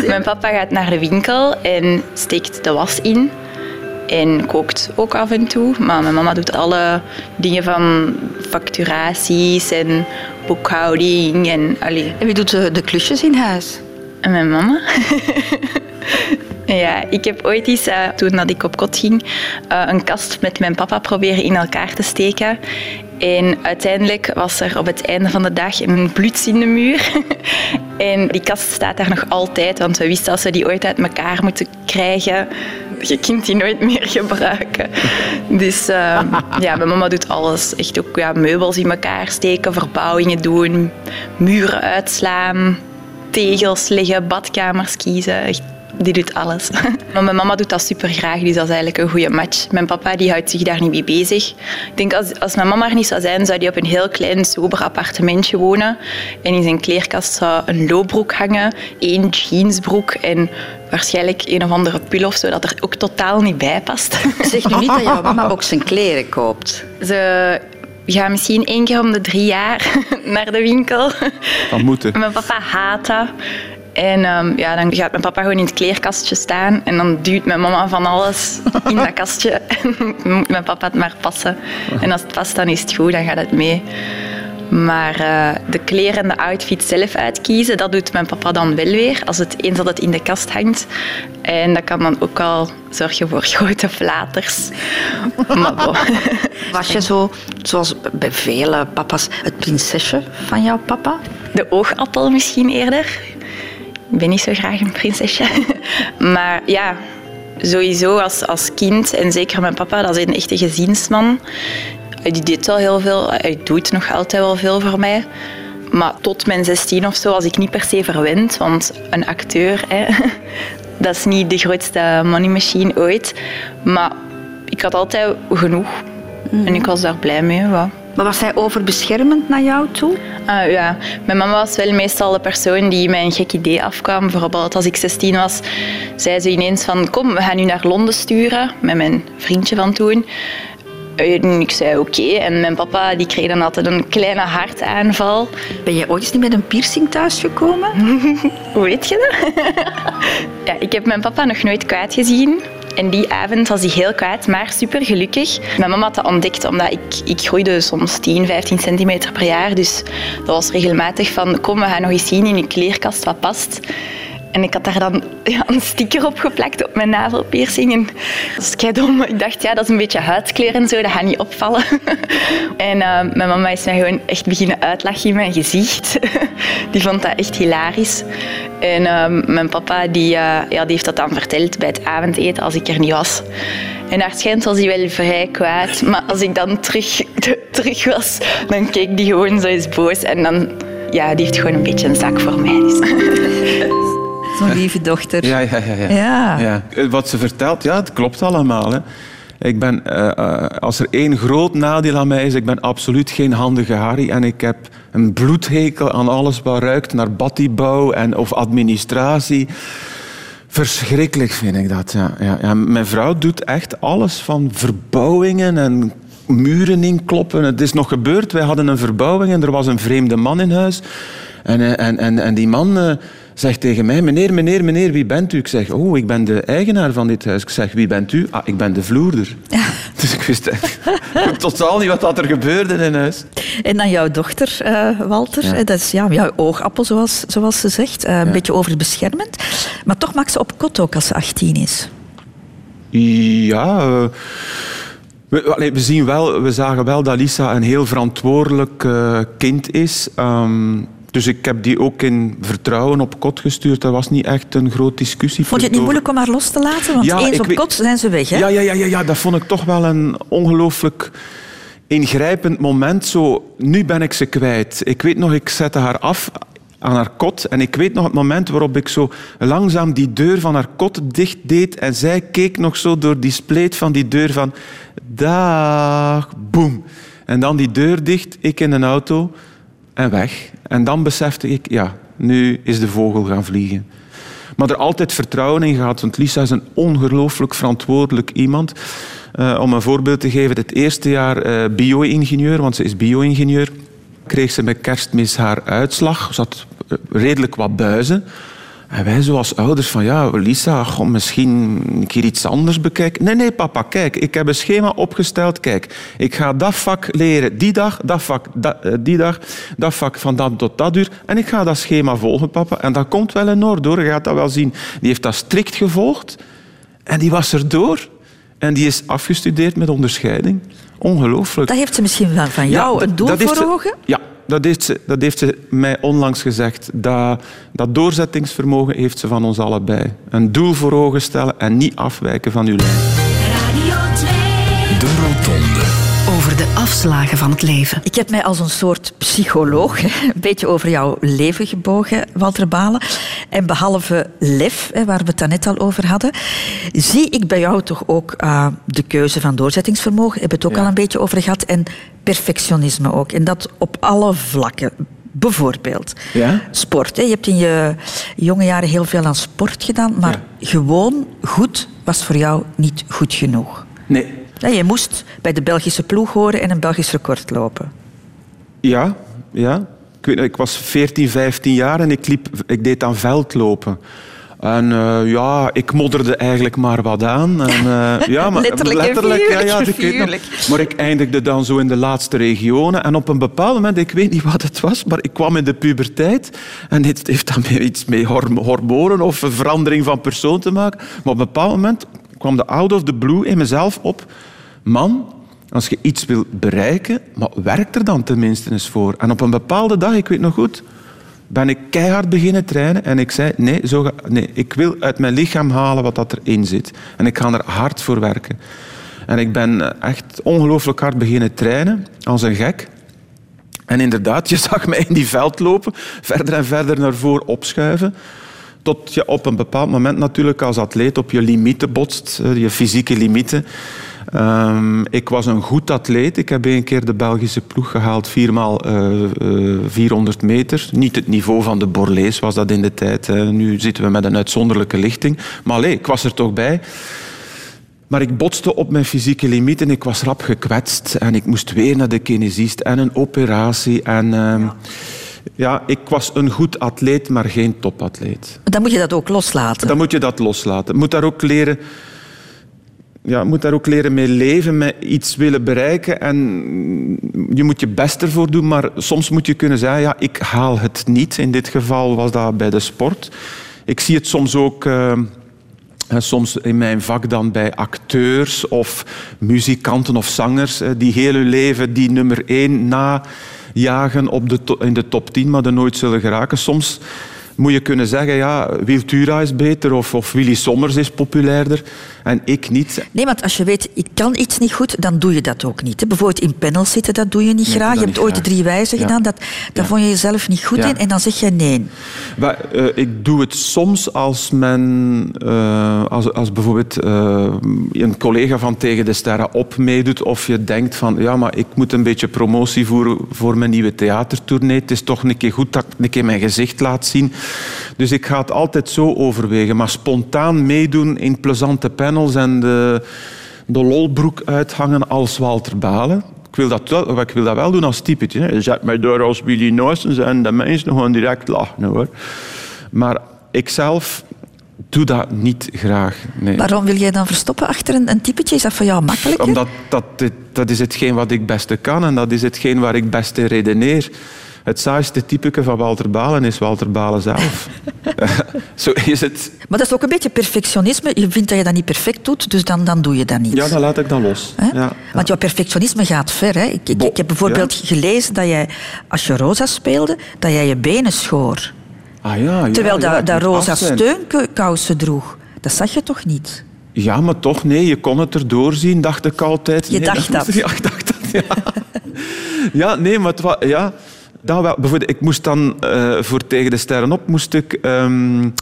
Mijn papa gaat naar de winkel en steekt de was in. En kookt ook af en toe. Maar mijn mama doet alle dingen van facturaties en boekhouding. En, allee. en wie doet de, de klusjes in huis? En mijn mama. <laughs> Ja, ik heb ooit eens, uh, toen dat ik op kot ging, uh, een kast met mijn papa proberen in elkaar te steken. En uiteindelijk was er op het einde van de dag een bluts in de muur. <laughs> en die kast staat daar nog altijd, want we wisten als we die ooit uit elkaar moeten krijgen, je kunt die nooit meer gebruiken. Dus uh, <laughs> ja, mijn mama doet alles. Echt ook ja, meubels in elkaar steken, verbouwingen doen, muren uitslaan, tegels leggen, badkamers kiezen. Echt die doet alles. <laughs> Maar mijn mama doet dat super graag, dus dat is eigenlijk een goede match. Mijn papa die houdt zich daar niet mee bezig. Ik denk als, als mijn mama er niet zou zijn, zou hij op een heel klein, sober appartementje wonen. En in zijn kleerkast zou een loopbroek hangen, één jeansbroek en waarschijnlijk een of andere pul of zo, dat er ook totaal niet bij past. Zeg nu niet dat jouw mama ook zijn kleren koopt. Ze gaan misschien één keer om de drie jaar <laughs> naar de winkel. Dat moeten. Mijn papa haat dat. En um, ja, dan gaat mijn papa gewoon in het kleerkastje staan en dan duwt mijn mama van alles in dat kastje <laughs> en moet mijn papa het maar passen. En als het past, dan is het goed, dan gaat het mee. Maar uh, de kleren en de outfit zelf uitkiezen, dat doet mijn papa dan wel weer, als het, eens dat het in de kast hangt. En dat kan dan ook al zorgen voor <laughs> grote flaters. <laughs> Was je zo, zoals bij vele papa's, het prinsesje van jouw papa? De oogappel misschien eerder. Ik ben niet zo graag een prinsesje. <laughs> Maar ja, sowieso als, als kind, en zeker mijn papa, dat is een echte gezinsman. Die deed al heel veel, hij doet nog altijd wel veel voor mij. Maar tot mijn 16 of zo was ik niet per se verwend, want een acteur, hè, <laughs> dat is niet de grootste money machine ooit. Maar ik had altijd genoeg en ik was daar blij mee. Wow. Maar was hij overbeschermend naar jou toe? Uh, ja, mijn mama was wel meestal de persoon die mij een gek idee afkwam. Bijvoorbeeld als ik 16 was, zei ze ineens van kom, we gaan nu naar Londen sturen met mijn vriendje van toen. En ik zei oké. Okay. En mijn papa die kreeg dan altijd een kleine hartaanval. Ben je ooit eens niet met een piercing thuisgekomen? <laughs> Hoe weet je dat? <laughs> ja, ik heb mijn papa nog nooit kwijt gezien. En die avond was hij heel kwijt, maar super gelukkig. Mijn mama had dat ontdekt, omdat ik, ik groeide soms 10, 15 centimeter per jaar. Dus dat was regelmatig van, kom, we gaan nog eens zien in je kleerkast wat past. En ik had daar dan ja, een sticker op geplakt op mijn navelpiercing. En dat is. Ik dacht, ja, dat is een beetje huidskleur en zo, dat gaat niet opvallen. <laughs> En uh, mijn mama is mij gewoon echt beginnen uitlachen in mijn gezicht. <laughs> Die vond dat echt hilarisch. En uh, mijn papa die, uh, ja, die heeft dat dan verteld bij het avondeten als ik er niet was. En naar het schijnt was hij wel vrij kwaad. Maar als ik dan terug, terug was, dan keek die gewoon zo eens boos. En dan, ja, die heeft gewoon een beetje een zak voor mij. Dus. Zo'n lieve dochter. Ja, ja, ja, ja. Ja. ja. Wat ze vertelt, ja, het klopt allemaal. Hè. Ik ben, uh, als er één groot nadeel aan mij is, ik ben absoluut geen handige Harry. En ik heb een bloedhekel aan alles wat ruikt naar battibouw en, of administratie. Verschrikkelijk vind ik dat. Ja, ja. Mijn vrouw doet echt alles van verbouwingen en muren inkloppen. Het is nog gebeurd. Wij hadden een verbouwing en er was een vreemde man in huis. En, en, en, en die man zegt tegen mij, meneer, meneer, meneer, wie bent u? Ik zeg, oh, ik ben de eigenaar van dit huis. Ik zeg, wie bent u? Ah, ik ben de vloerder. Ja. <laughs> Dus ik wist <laughs> totaal niet wat er gebeurde in huis. En dan jouw dochter, uh, Walter. Ja. Dat is ja, jouw oogappel, zoals, zoals ze zegt. Uh, een ja. beetje overbeschermend. Maar toch maakt ze op kot ook als ze 18 is. Ja... Uh, we, we, zien wel, we zagen wel dat Lisa een heel verantwoordelijk kind is. Um, dus ik heb die ook in vertrouwen op kot gestuurd. Dat was niet echt een groot discussie. Vond je het niet moeilijk om haar los te laten? Want ja, eens op weet... kot zijn ze weg, hè? Ja, ja, ja, ja, ja, dat vond ik toch wel een ongelooflijk ingrijpend moment. Zo, nu ben ik ze kwijt. Ik weet nog, ik zette haar af aan haar kot. En ik weet nog het moment waarop ik zo langzaam die deur van haar kot dicht deed. En zij keek nog zo door die spleet van die deur van... Dag, boem. En dan die deur dicht, ik in een auto en weg. En dan besefte ik, ja, nu is de vogel gaan vliegen. Maar er altijd vertrouwen in gehad, want Lisa is een ongelooflijk verantwoordelijk iemand. Uh, om een voorbeeld te geven, het eerste jaar uh, bio-ingenieur, want ze is bio-ingenieur, kreeg ze met kerstmis haar uitslag. Ze had uh, redelijk wat buizen. En wij zo als ouders van, ja, Lisa, goh, misschien een keer iets anders bekijken. Nee, nee, papa, kijk, ik heb een schema opgesteld. Kijk, ik ga dat vak leren die dag, dat vak dat, die dag, dat vak van dat tot dat uur. En ik ga dat schema volgen, papa. En dat komt wel in orde, hoor. Je gaat dat wel zien. Die heeft dat strikt gevolgd. En die was er door. En die is afgestudeerd met onderscheiding. Ongelooflijk. Dat heeft ze misschien wel van jou ja, een doel voor ogen? Ja, dat heeft, ze, dat heeft ze mij onlangs gezegd. Dat, dat doorzettingsvermogen heeft ze van ons allebei. Een doel voor ogen stellen en niet afwijken van uw lijn. Radio 2. De Rotonde. Over de afslagen van het leven. Ik heb mij als een soort psycholoog een beetje over jouw leven gebogen, Walter Balen. En behalve lef, waar we het daarnet al over hadden, zie ik bij jou toch ook uh, de keuze van doorzettingsvermogen. Heb het ook ja. al een beetje over gehad. En perfectionisme ook. En dat op alle vlakken. Bijvoorbeeld ja? sport. Hè. Je hebt in je jonge jaren heel veel aan sport gedaan, maar ja. gewoon goed was voor jou niet goed genoeg. Nee. Je moest bij de Belgische ploeg horen en een Belgisch record lopen. Ja, ja. Ik, weet, ik was 14, 15 jaar en ik, liep, ik deed aan veldlopen. En uh, ja, ik modderde eigenlijk maar wat aan. En, uh, <laughs> ja, maar, letterlijk, letterlijk ja, ja, ik weet nog. Maar ik eindigde dan zo in de laatste regionen. En op een bepaald moment, ik weet niet wat het was, maar ik kwam in de puberteit. En dit heeft dan iets met hormonen of een verandering van persoon te maken. Maar op een bepaald moment kwam de out of the blue in mezelf op. Man, als je iets wil bereiken, maar werk er dan tenminste eens voor. En op een bepaalde dag, ik weet nog goed ben ik keihard beginnen trainen en ik zei, nee, zo nee, ik wil uit mijn lichaam halen wat dat erin zit. En ik ga er hard voor werken. En ik ben echt ongelooflijk hard beginnen trainen, als een gek. En inderdaad, <laughs> je zag mij in die veld lopen, verder en verder naar voren opschuiven. Tot je op een bepaald moment natuurlijk als atleet op je limieten botst, je fysieke limieten. Um, ik was een goed atleet. Ik heb een keer de Belgische ploeg gehaald, viermaal uh, uh, 400 meter. Niet het niveau van de Borlees was dat in de tijd. Nu zitten we met een uitzonderlijke lichting. Maar allee, ik was er toch bij. Maar ik botste op mijn fysieke limiet en ik was rap gekwetst. En ik moest weer naar de kinesist en een operatie. En... Ja. Ja, ik was een goed atleet, maar geen topatleet. Dan moet je dat ook loslaten. Dan moet je dat loslaten. Je moet daar ook leren ja, moet daar ook leren mee leven, met iets willen bereiken. En je moet je best ervoor doen, maar soms moet je kunnen zeggen, ja, ik haal het niet. In dit geval was dat bij de sport. Ik zie het soms ook... Uh, soms in mijn vak dan bij acteurs of muzikanten of zangers die heel leven die nummer één najagen op de in de top 10, maar er nooit zullen geraken. Soms moet je kunnen zeggen, ja, Wiltura is beter of, of Willy Sommers is populairder en ik niet. Nee, want als je weet, ik kan iets niet goed, dan doe je dat ook niet. Bijvoorbeeld in panels zitten, dat doe je niet graag. Je hebt ooit de drie wijzen gedaan, dat, daar vond je jezelf niet goed in en dan zeg je nee. Maar, uh, ik doe het soms als men, uh, als, als bijvoorbeeld uh, een collega van Tegen de Sterren op meedoet of je denkt van, ja, maar ik moet een beetje promotie voeren voor mijn nieuwe theatertournee. Het is toch een keer goed dat ik een keer mijn gezicht laat zien. Dus ik ga het altijd zo overwegen. Maar spontaan meedoen in plezante panels en de, de lolbroek uithangen als Walter Balen. Ik wil dat wel, ik wil dat wel doen als typetje. Zet mij door als Willy Noossens en de mensen gewoon direct lachen. Hoor. Maar ikzelf doe dat niet graag. Nee. Waarom wil jij dan verstoppen achter een, een typetje? Is dat voor jou makkelijker? Omdat dat, dat is hetgeen wat ik beste kan en dat is hetgeen waar ik beste redeneer. Het saaiste typeke van Walter Balen is Walter Balen zelf. <laughs> <laughs> Zo is het. Maar dat is ook een beetje perfectionisme. Je vindt dat je dat niet perfect doet, dus dan, dan doe je dat niet. Ja, dan laat ik dat los. Ja, Want jouw perfectionisme gaat ver. Hè? Ik, ik, ik heb bijvoorbeeld gelezen dat jij, als je Rosa speelde, dat jij je benen schoor. Ah, ja, ja, Terwijl dat, dat Rosa steunkousen droeg. Dat zag je toch niet? Ja, maar toch, nee, je kon het erdoor zien, dacht ik altijd. Je nee, dacht dat? <laughs> Ja, ik dacht dat, ja. ja, nee, maar het was... Ja, dat wel. Bijvoorbeeld, ik moest dan uh, voor Tegen de Sterren op, moest ik um,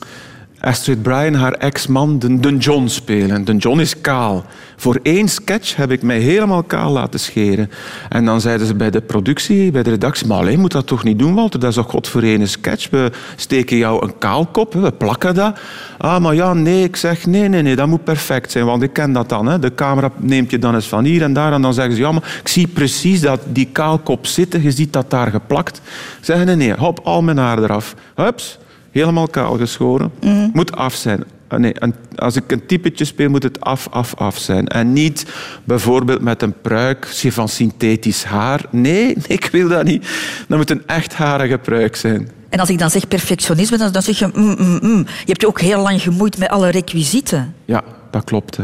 Astrid Bryan, haar ex-man, de, John spelen. De John is kaal. Voor één sketch heb ik mij helemaal kaal laten scheren. En dan zeiden ze bij de productie, bij de redactie, maar alleen moet dat toch niet doen, Walter? Dat is toch god voor één sketch? We steken jou een kaalkop, we plakken dat. Ah, maar ja, nee, ik zeg, nee, nee, nee, dat moet perfect zijn, want ik ken dat dan. Hè. De camera neemt je dan eens van hier en daar en dan zeggen ze, ja, maar ik zie precies dat die kaalkop zitten, je ziet dat daar geplakt. Zeggen, nee, nee, hop, al mijn haar eraf. Hups, helemaal kaal geschoren. Mm. Moet af zijn. Nee, als ik een typetje speel, moet het af, af, af zijn. En niet bijvoorbeeld met een pruik van synthetisch haar. Nee, <laughs> nee, ik wil dat niet. Dat moet een echt harige pruik zijn. En als ik dan zeg perfectionisme, dan, dan zeg je... Mm, mm, mm. Je hebt je ook heel lang gemoeid met alle requisieten. Ja, dat klopt.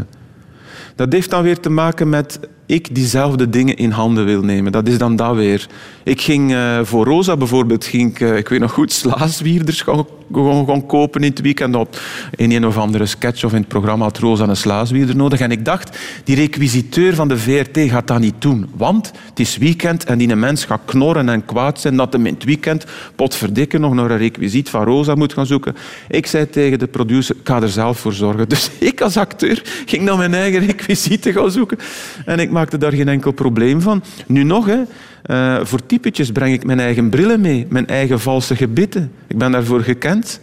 Dat heeft dan weer te maken met ik diezelfde dingen in handen wil nemen. Dat is dan dat weer. Ik ging uh, voor Rosa bijvoorbeeld, ging ik, uh, ik weet nog goed, <laughs> slaaswierders gaan, gaan, gaan, kopen in het weekend. Op, in een of andere sketch of in het programma had Rosa een slaaswierder nodig. En ik dacht, die requisiteur van de VRT gaat dat niet doen. Want het is weekend en die mens gaat knorren en kwaad zijn dat hem in het weekend potverdikken nog naar een requisiet van Rosa moet gaan zoeken. Ik zei tegen de producer, ik ga er zelf voor zorgen. <laughs> Dus ik als acteur ging naar mijn eigen requisieten gaan zoeken. En ik maakte daar geen enkel probleem van. Nu nog, hè, uh, voor typetjes breng ik mijn eigen brillen mee, mijn eigen valse gebitten. Ik ben daarvoor gekend.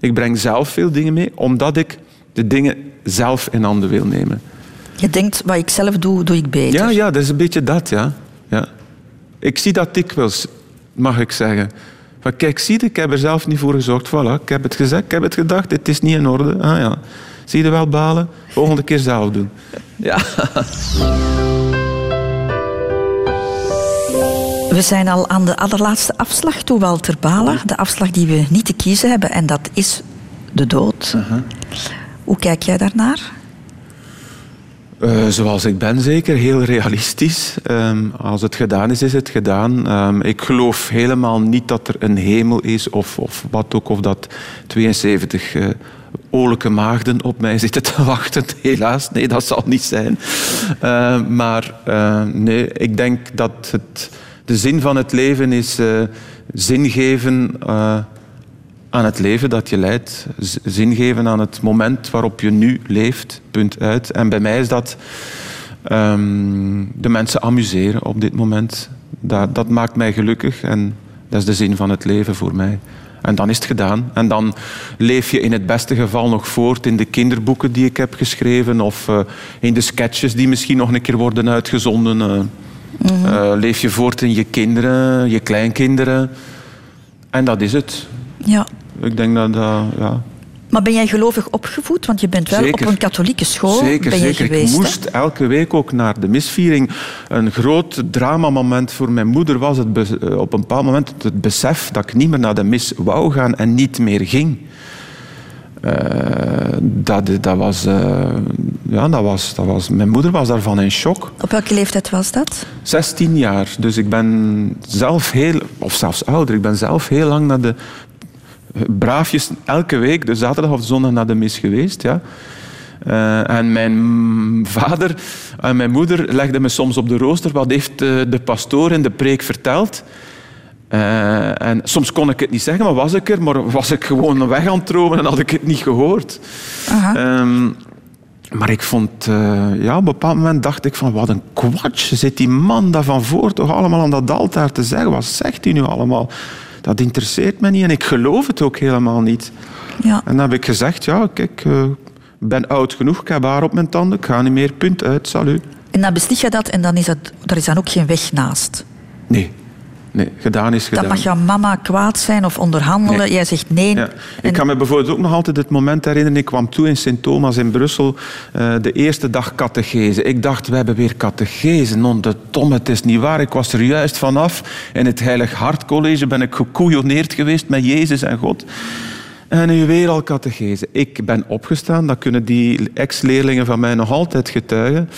Ik breng zelf veel dingen mee, omdat ik de dingen zelf in handen wil nemen. Je denkt, wat ik zelf doe, doe ik beter. Ja, ja dat is een beetje dat, ja. ja. Ik zie dat dikwijls, mag ik zeggen. Van, kijk, zie ik heb er zelf niet voor gezorgd. Voilà, ik heb het gezegd, ik heb het gedacht, het is niet in orde. Ah ja. Zie je wel balen? Volgende keer zelf doen. Ja. We zijn al aan de allerlaatste afslag toe, Walter Balen. De afslag die we niet te kiezen hebben, en dat is de dood. Uh -huh. Hoe kijk jij daarnaar? Uh, zoals ik ben, zeker. Heel realistisch. Um, als het gedaan is, is het gedaan. Um, ik geloof helemaal niet dat er een hemel is of, of wat ook, of dat 72 uh, oorlijke maagden op mij zitten te wachten. <laughs> Helaas, nee, dat zal niet zijn. Uh, maar nee, ik denk dat het, de zin van het leven is zin geven aan het leven dat je leidt. Zin geven aan het moment waarop je nu leeft. Punt uit. En bij mij is dat um, de mensen amuseren op dit moment. Dat, dat maakt mij gelukkig en dat is de zin van het leven voor mij. En dan is het gedaan. En dan leef je in het beste geval nog voort in de kinderboeken die ik heb geschreven of uh, in de sketches die misschien nog een keer worden uitgezonden. Uh, mm -hmm. uh, leef je voort in je kinderen, je kleinkinderen. En dat is het. Ja. Ik denk dat dat... Ja. Maar ben jij gelovig opgevoed? Want je bent wel Zeker. op een katholieke school Zeker, ben je zeker. geweest. ik hè? moest elke week ook naar de misviering. Een groot dramamoment voor mijn moeder was het eh, op een bepaald moment het besef dat ik niet meer naar de mis wou gaan en niet meer ging. Eh, dat, dat, was, eh, ja, dat, was, dat was... Mijn moeder was daarvan in shock. Op welke leeftijd was dat? 16 jaar. Dus ik ben zelf heel, of zelfs ouder, ik ben zelf heel lang naar de braafjes elke week, de zaterdag of de zondag naar de mis geweest. Ja. Eh, en mijn vader en mijn moeder legden me soms op de rooster. Wat heeft eh, de pastoor in de preek verteld? Eh, en soms kon ik het niet zeggen, maar was ik er. Maar was ik gewoon weg aan het dromen en had ik het niet gehoord. Ehm, maar ik vond, ja, op een bepaald moment dacht ik van, wat een kwatsch zit die man daar van voor toch allemaal aan dat altaar te zeggen. Wat zegt hij nu allemaal? Dat interesseert me niet en ik geloof het ook helemaal niet. Ja. En dan heb ik gezegd, ja, kijk, eh, ik ben oud genoeg, ik heb haar op mijn tanden, ik ga niet meer, punt uit, salut. En dan beslis je dat en dan is dat, daar is dan ook geen weg naast. Nee, nee, gedaan is gedaan. Dan mag jouw mama kwaad zijn of onderhandelen. Nee. Jij zegt nee. Ja. Ik kan me bijvoorbeeld ook nog altijd het moment herinneren. Ik kwam toe in Sint-Thomas in Brussel, eh, de eerste dag catechese. Ik dacht, we hebben weer catechese. Non de tom, het is niet waar. Ik was er juist vanaf. In het Heilig Hart College ben ik gekoeioneerd geweest met Jezus en God. En nu weer al catechese. Ik ben opgestaan, dat kunnen die ex-leerlingen van mij nog altijd getuigen.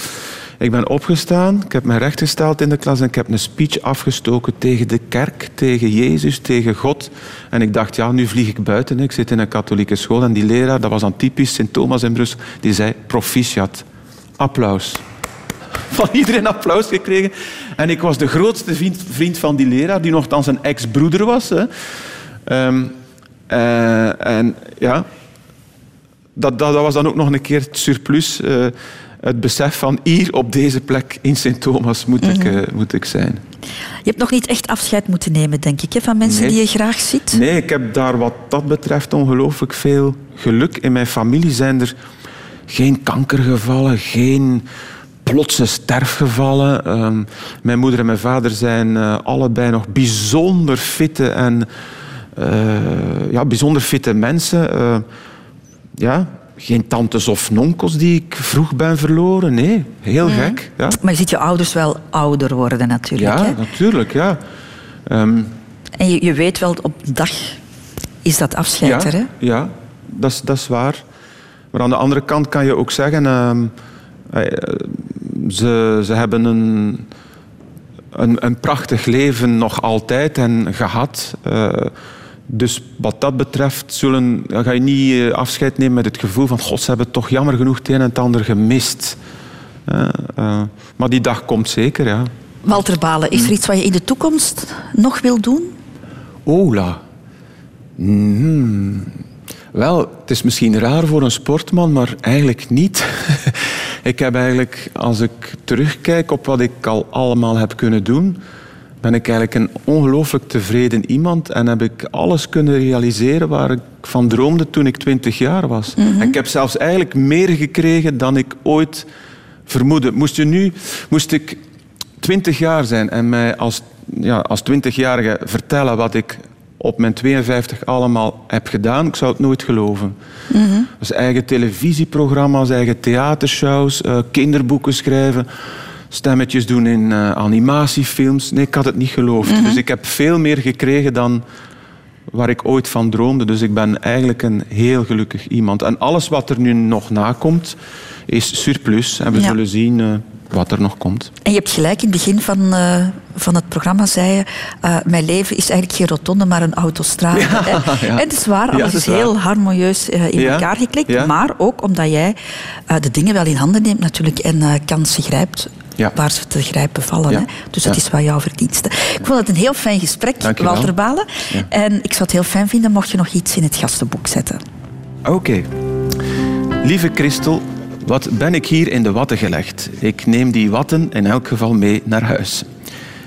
Ik ben opgestaan, ik heb me rechtgesteld in de klas en ik heb een speech afgestoken tegen de kerk, tegen Jezus, tegen God. En ik dacht, ja, nu vlieg ik buiten. Ik zit in een katholieke school en die leraar, dat was dan typisch Sint-Thomas in Brussel, die zei proficiat. Applaus. <laughs> Van iedereen applaus gekregen. En ik was de grootste vriend, van die leraar, die nogthans een ex-broeder was. Hè. Ehm, eh, en ja, dat, dat, dat was dan ook nog een keer het surplus. eh, het besef van hier op deze plek in Sint-Thomas moet, ik, eh, moet ik zijn. Je hebt nog niet echt afscheid moeten nemen, denk ik, hè, van mensen Nee. die je graag ziet. Nee, ik heb daar wat dat betreft ongelooflijk veel geluk. In mijn familie zijn er geen kankergevallen, geen plotse sterfgevallen. Ehm, mijn moeder en mijn vader zijn eh, allebei nog bijzonder fitte en eh, ja, bijzonder fitte mensen. Ja, geen tantes of nonkels die ik vroeg ben verloren. Nee, heel gek. Ja, Maar je ziet je ouders wel ouder worden natuurlijk. ja Hè? natuurlijk. Ja. Ehm, En je, je weet wel, op dag is dat afscheid ja, er. Hè? Ja, dat is, dat is waar. Maar aan de andere kant kan je ook zeggen... ehm, eh, ze, ze hebben een, een, een prachtig leven nog altijd en gehad. Eh, dus wat dat betreft zullen, dan ga je niet eh, afscheid nemen met het gevoel van... God, ze hebben toch jammer genoeg het een en het ander gemist. Eh, eh, maar die dag komt zeker, ja. Walter Balen, is er iets wat je in de toekomst nog wil doen? Ola. Mhm. Wel, het is misschien raar voor een sportman, maar eigenlijk niet. <laughs> ik heb eigenlijk, als ik terugkijk op wat ik al allemaal heb kunnen doen, ben ik eigenlijk een ongelooflijk tevreden iemand en heb ik alles kunnen realiseren waar ik van droomde toen ik twintig jaar was. En ik heb zelfs eigenlijk meer gekregen dan ik ooit vermoedde. Moest, je nu, moest ik twintig jaar zijn en mij als, ja, als twintigjarige vertellen wat ik op mijn 52 allemaal heb gedaan, ik zou het nooit geloven. Dus eigen televisieprogramma's, eigen theatershows, eh, kinderboeken schrijven, stemmetjes doen in eh, animatiefilms. Nee, ik had het niet geloofd. Dus ik heb veel meer gekregen dan waar ik ooit van droomde. Dus ik ben eigenlijk een heel gelukkig iemand. En alles wat er nu nog nakomt, is surplus. En we Ja. zullen zien eh, wat er nog komt. En je hebt gelijk, in het begin van, eh, van het programma zei je... mijn leven is eigenlijk geen rotonde, maar een autostrade. <laughs> ja. En het is waar, alles is is waar. heel harmonieus in elkaar geklikt. Maar ook omdat jij de dingen wel in handen neemt natuurlijk en kansen grijpt Ja. waar ze te grijpen vallen. Ja. Hè. Dus dat Ja. is wel jouw verdienste. Ik vond het een heel fijn gesprek. Walter Balen. Ja. En ik zou het heel fijn vinden mocht je nog iets in het gastenboek zetten. Oké. Lieve Christel, wat ben ik hier in de watten gelegd? Ik neem die watten in elk geval mee naar huis.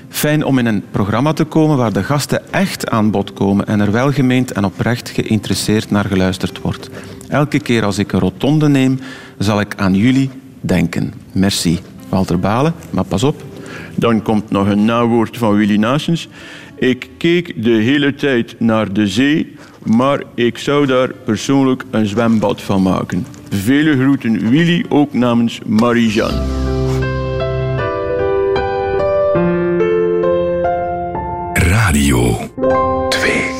Fijn om in een programma te komen waar de gasten echt aan bod komen en er welgemeend en oprecht geïnteresseerd naar geluisterd wordt. Elke keer als ik een rotonde neem, zal ik aan jullie denken. Merci. Walter Balen, maar pas op. Dan komt nog een nawoord van Willy Nasens. Ik keek de hele tijd naar de zee, maar ik zou daar persoonlijk een zwembad van maken. Vele groeten Willy, ook namens Marie-Jeanne. Radio 2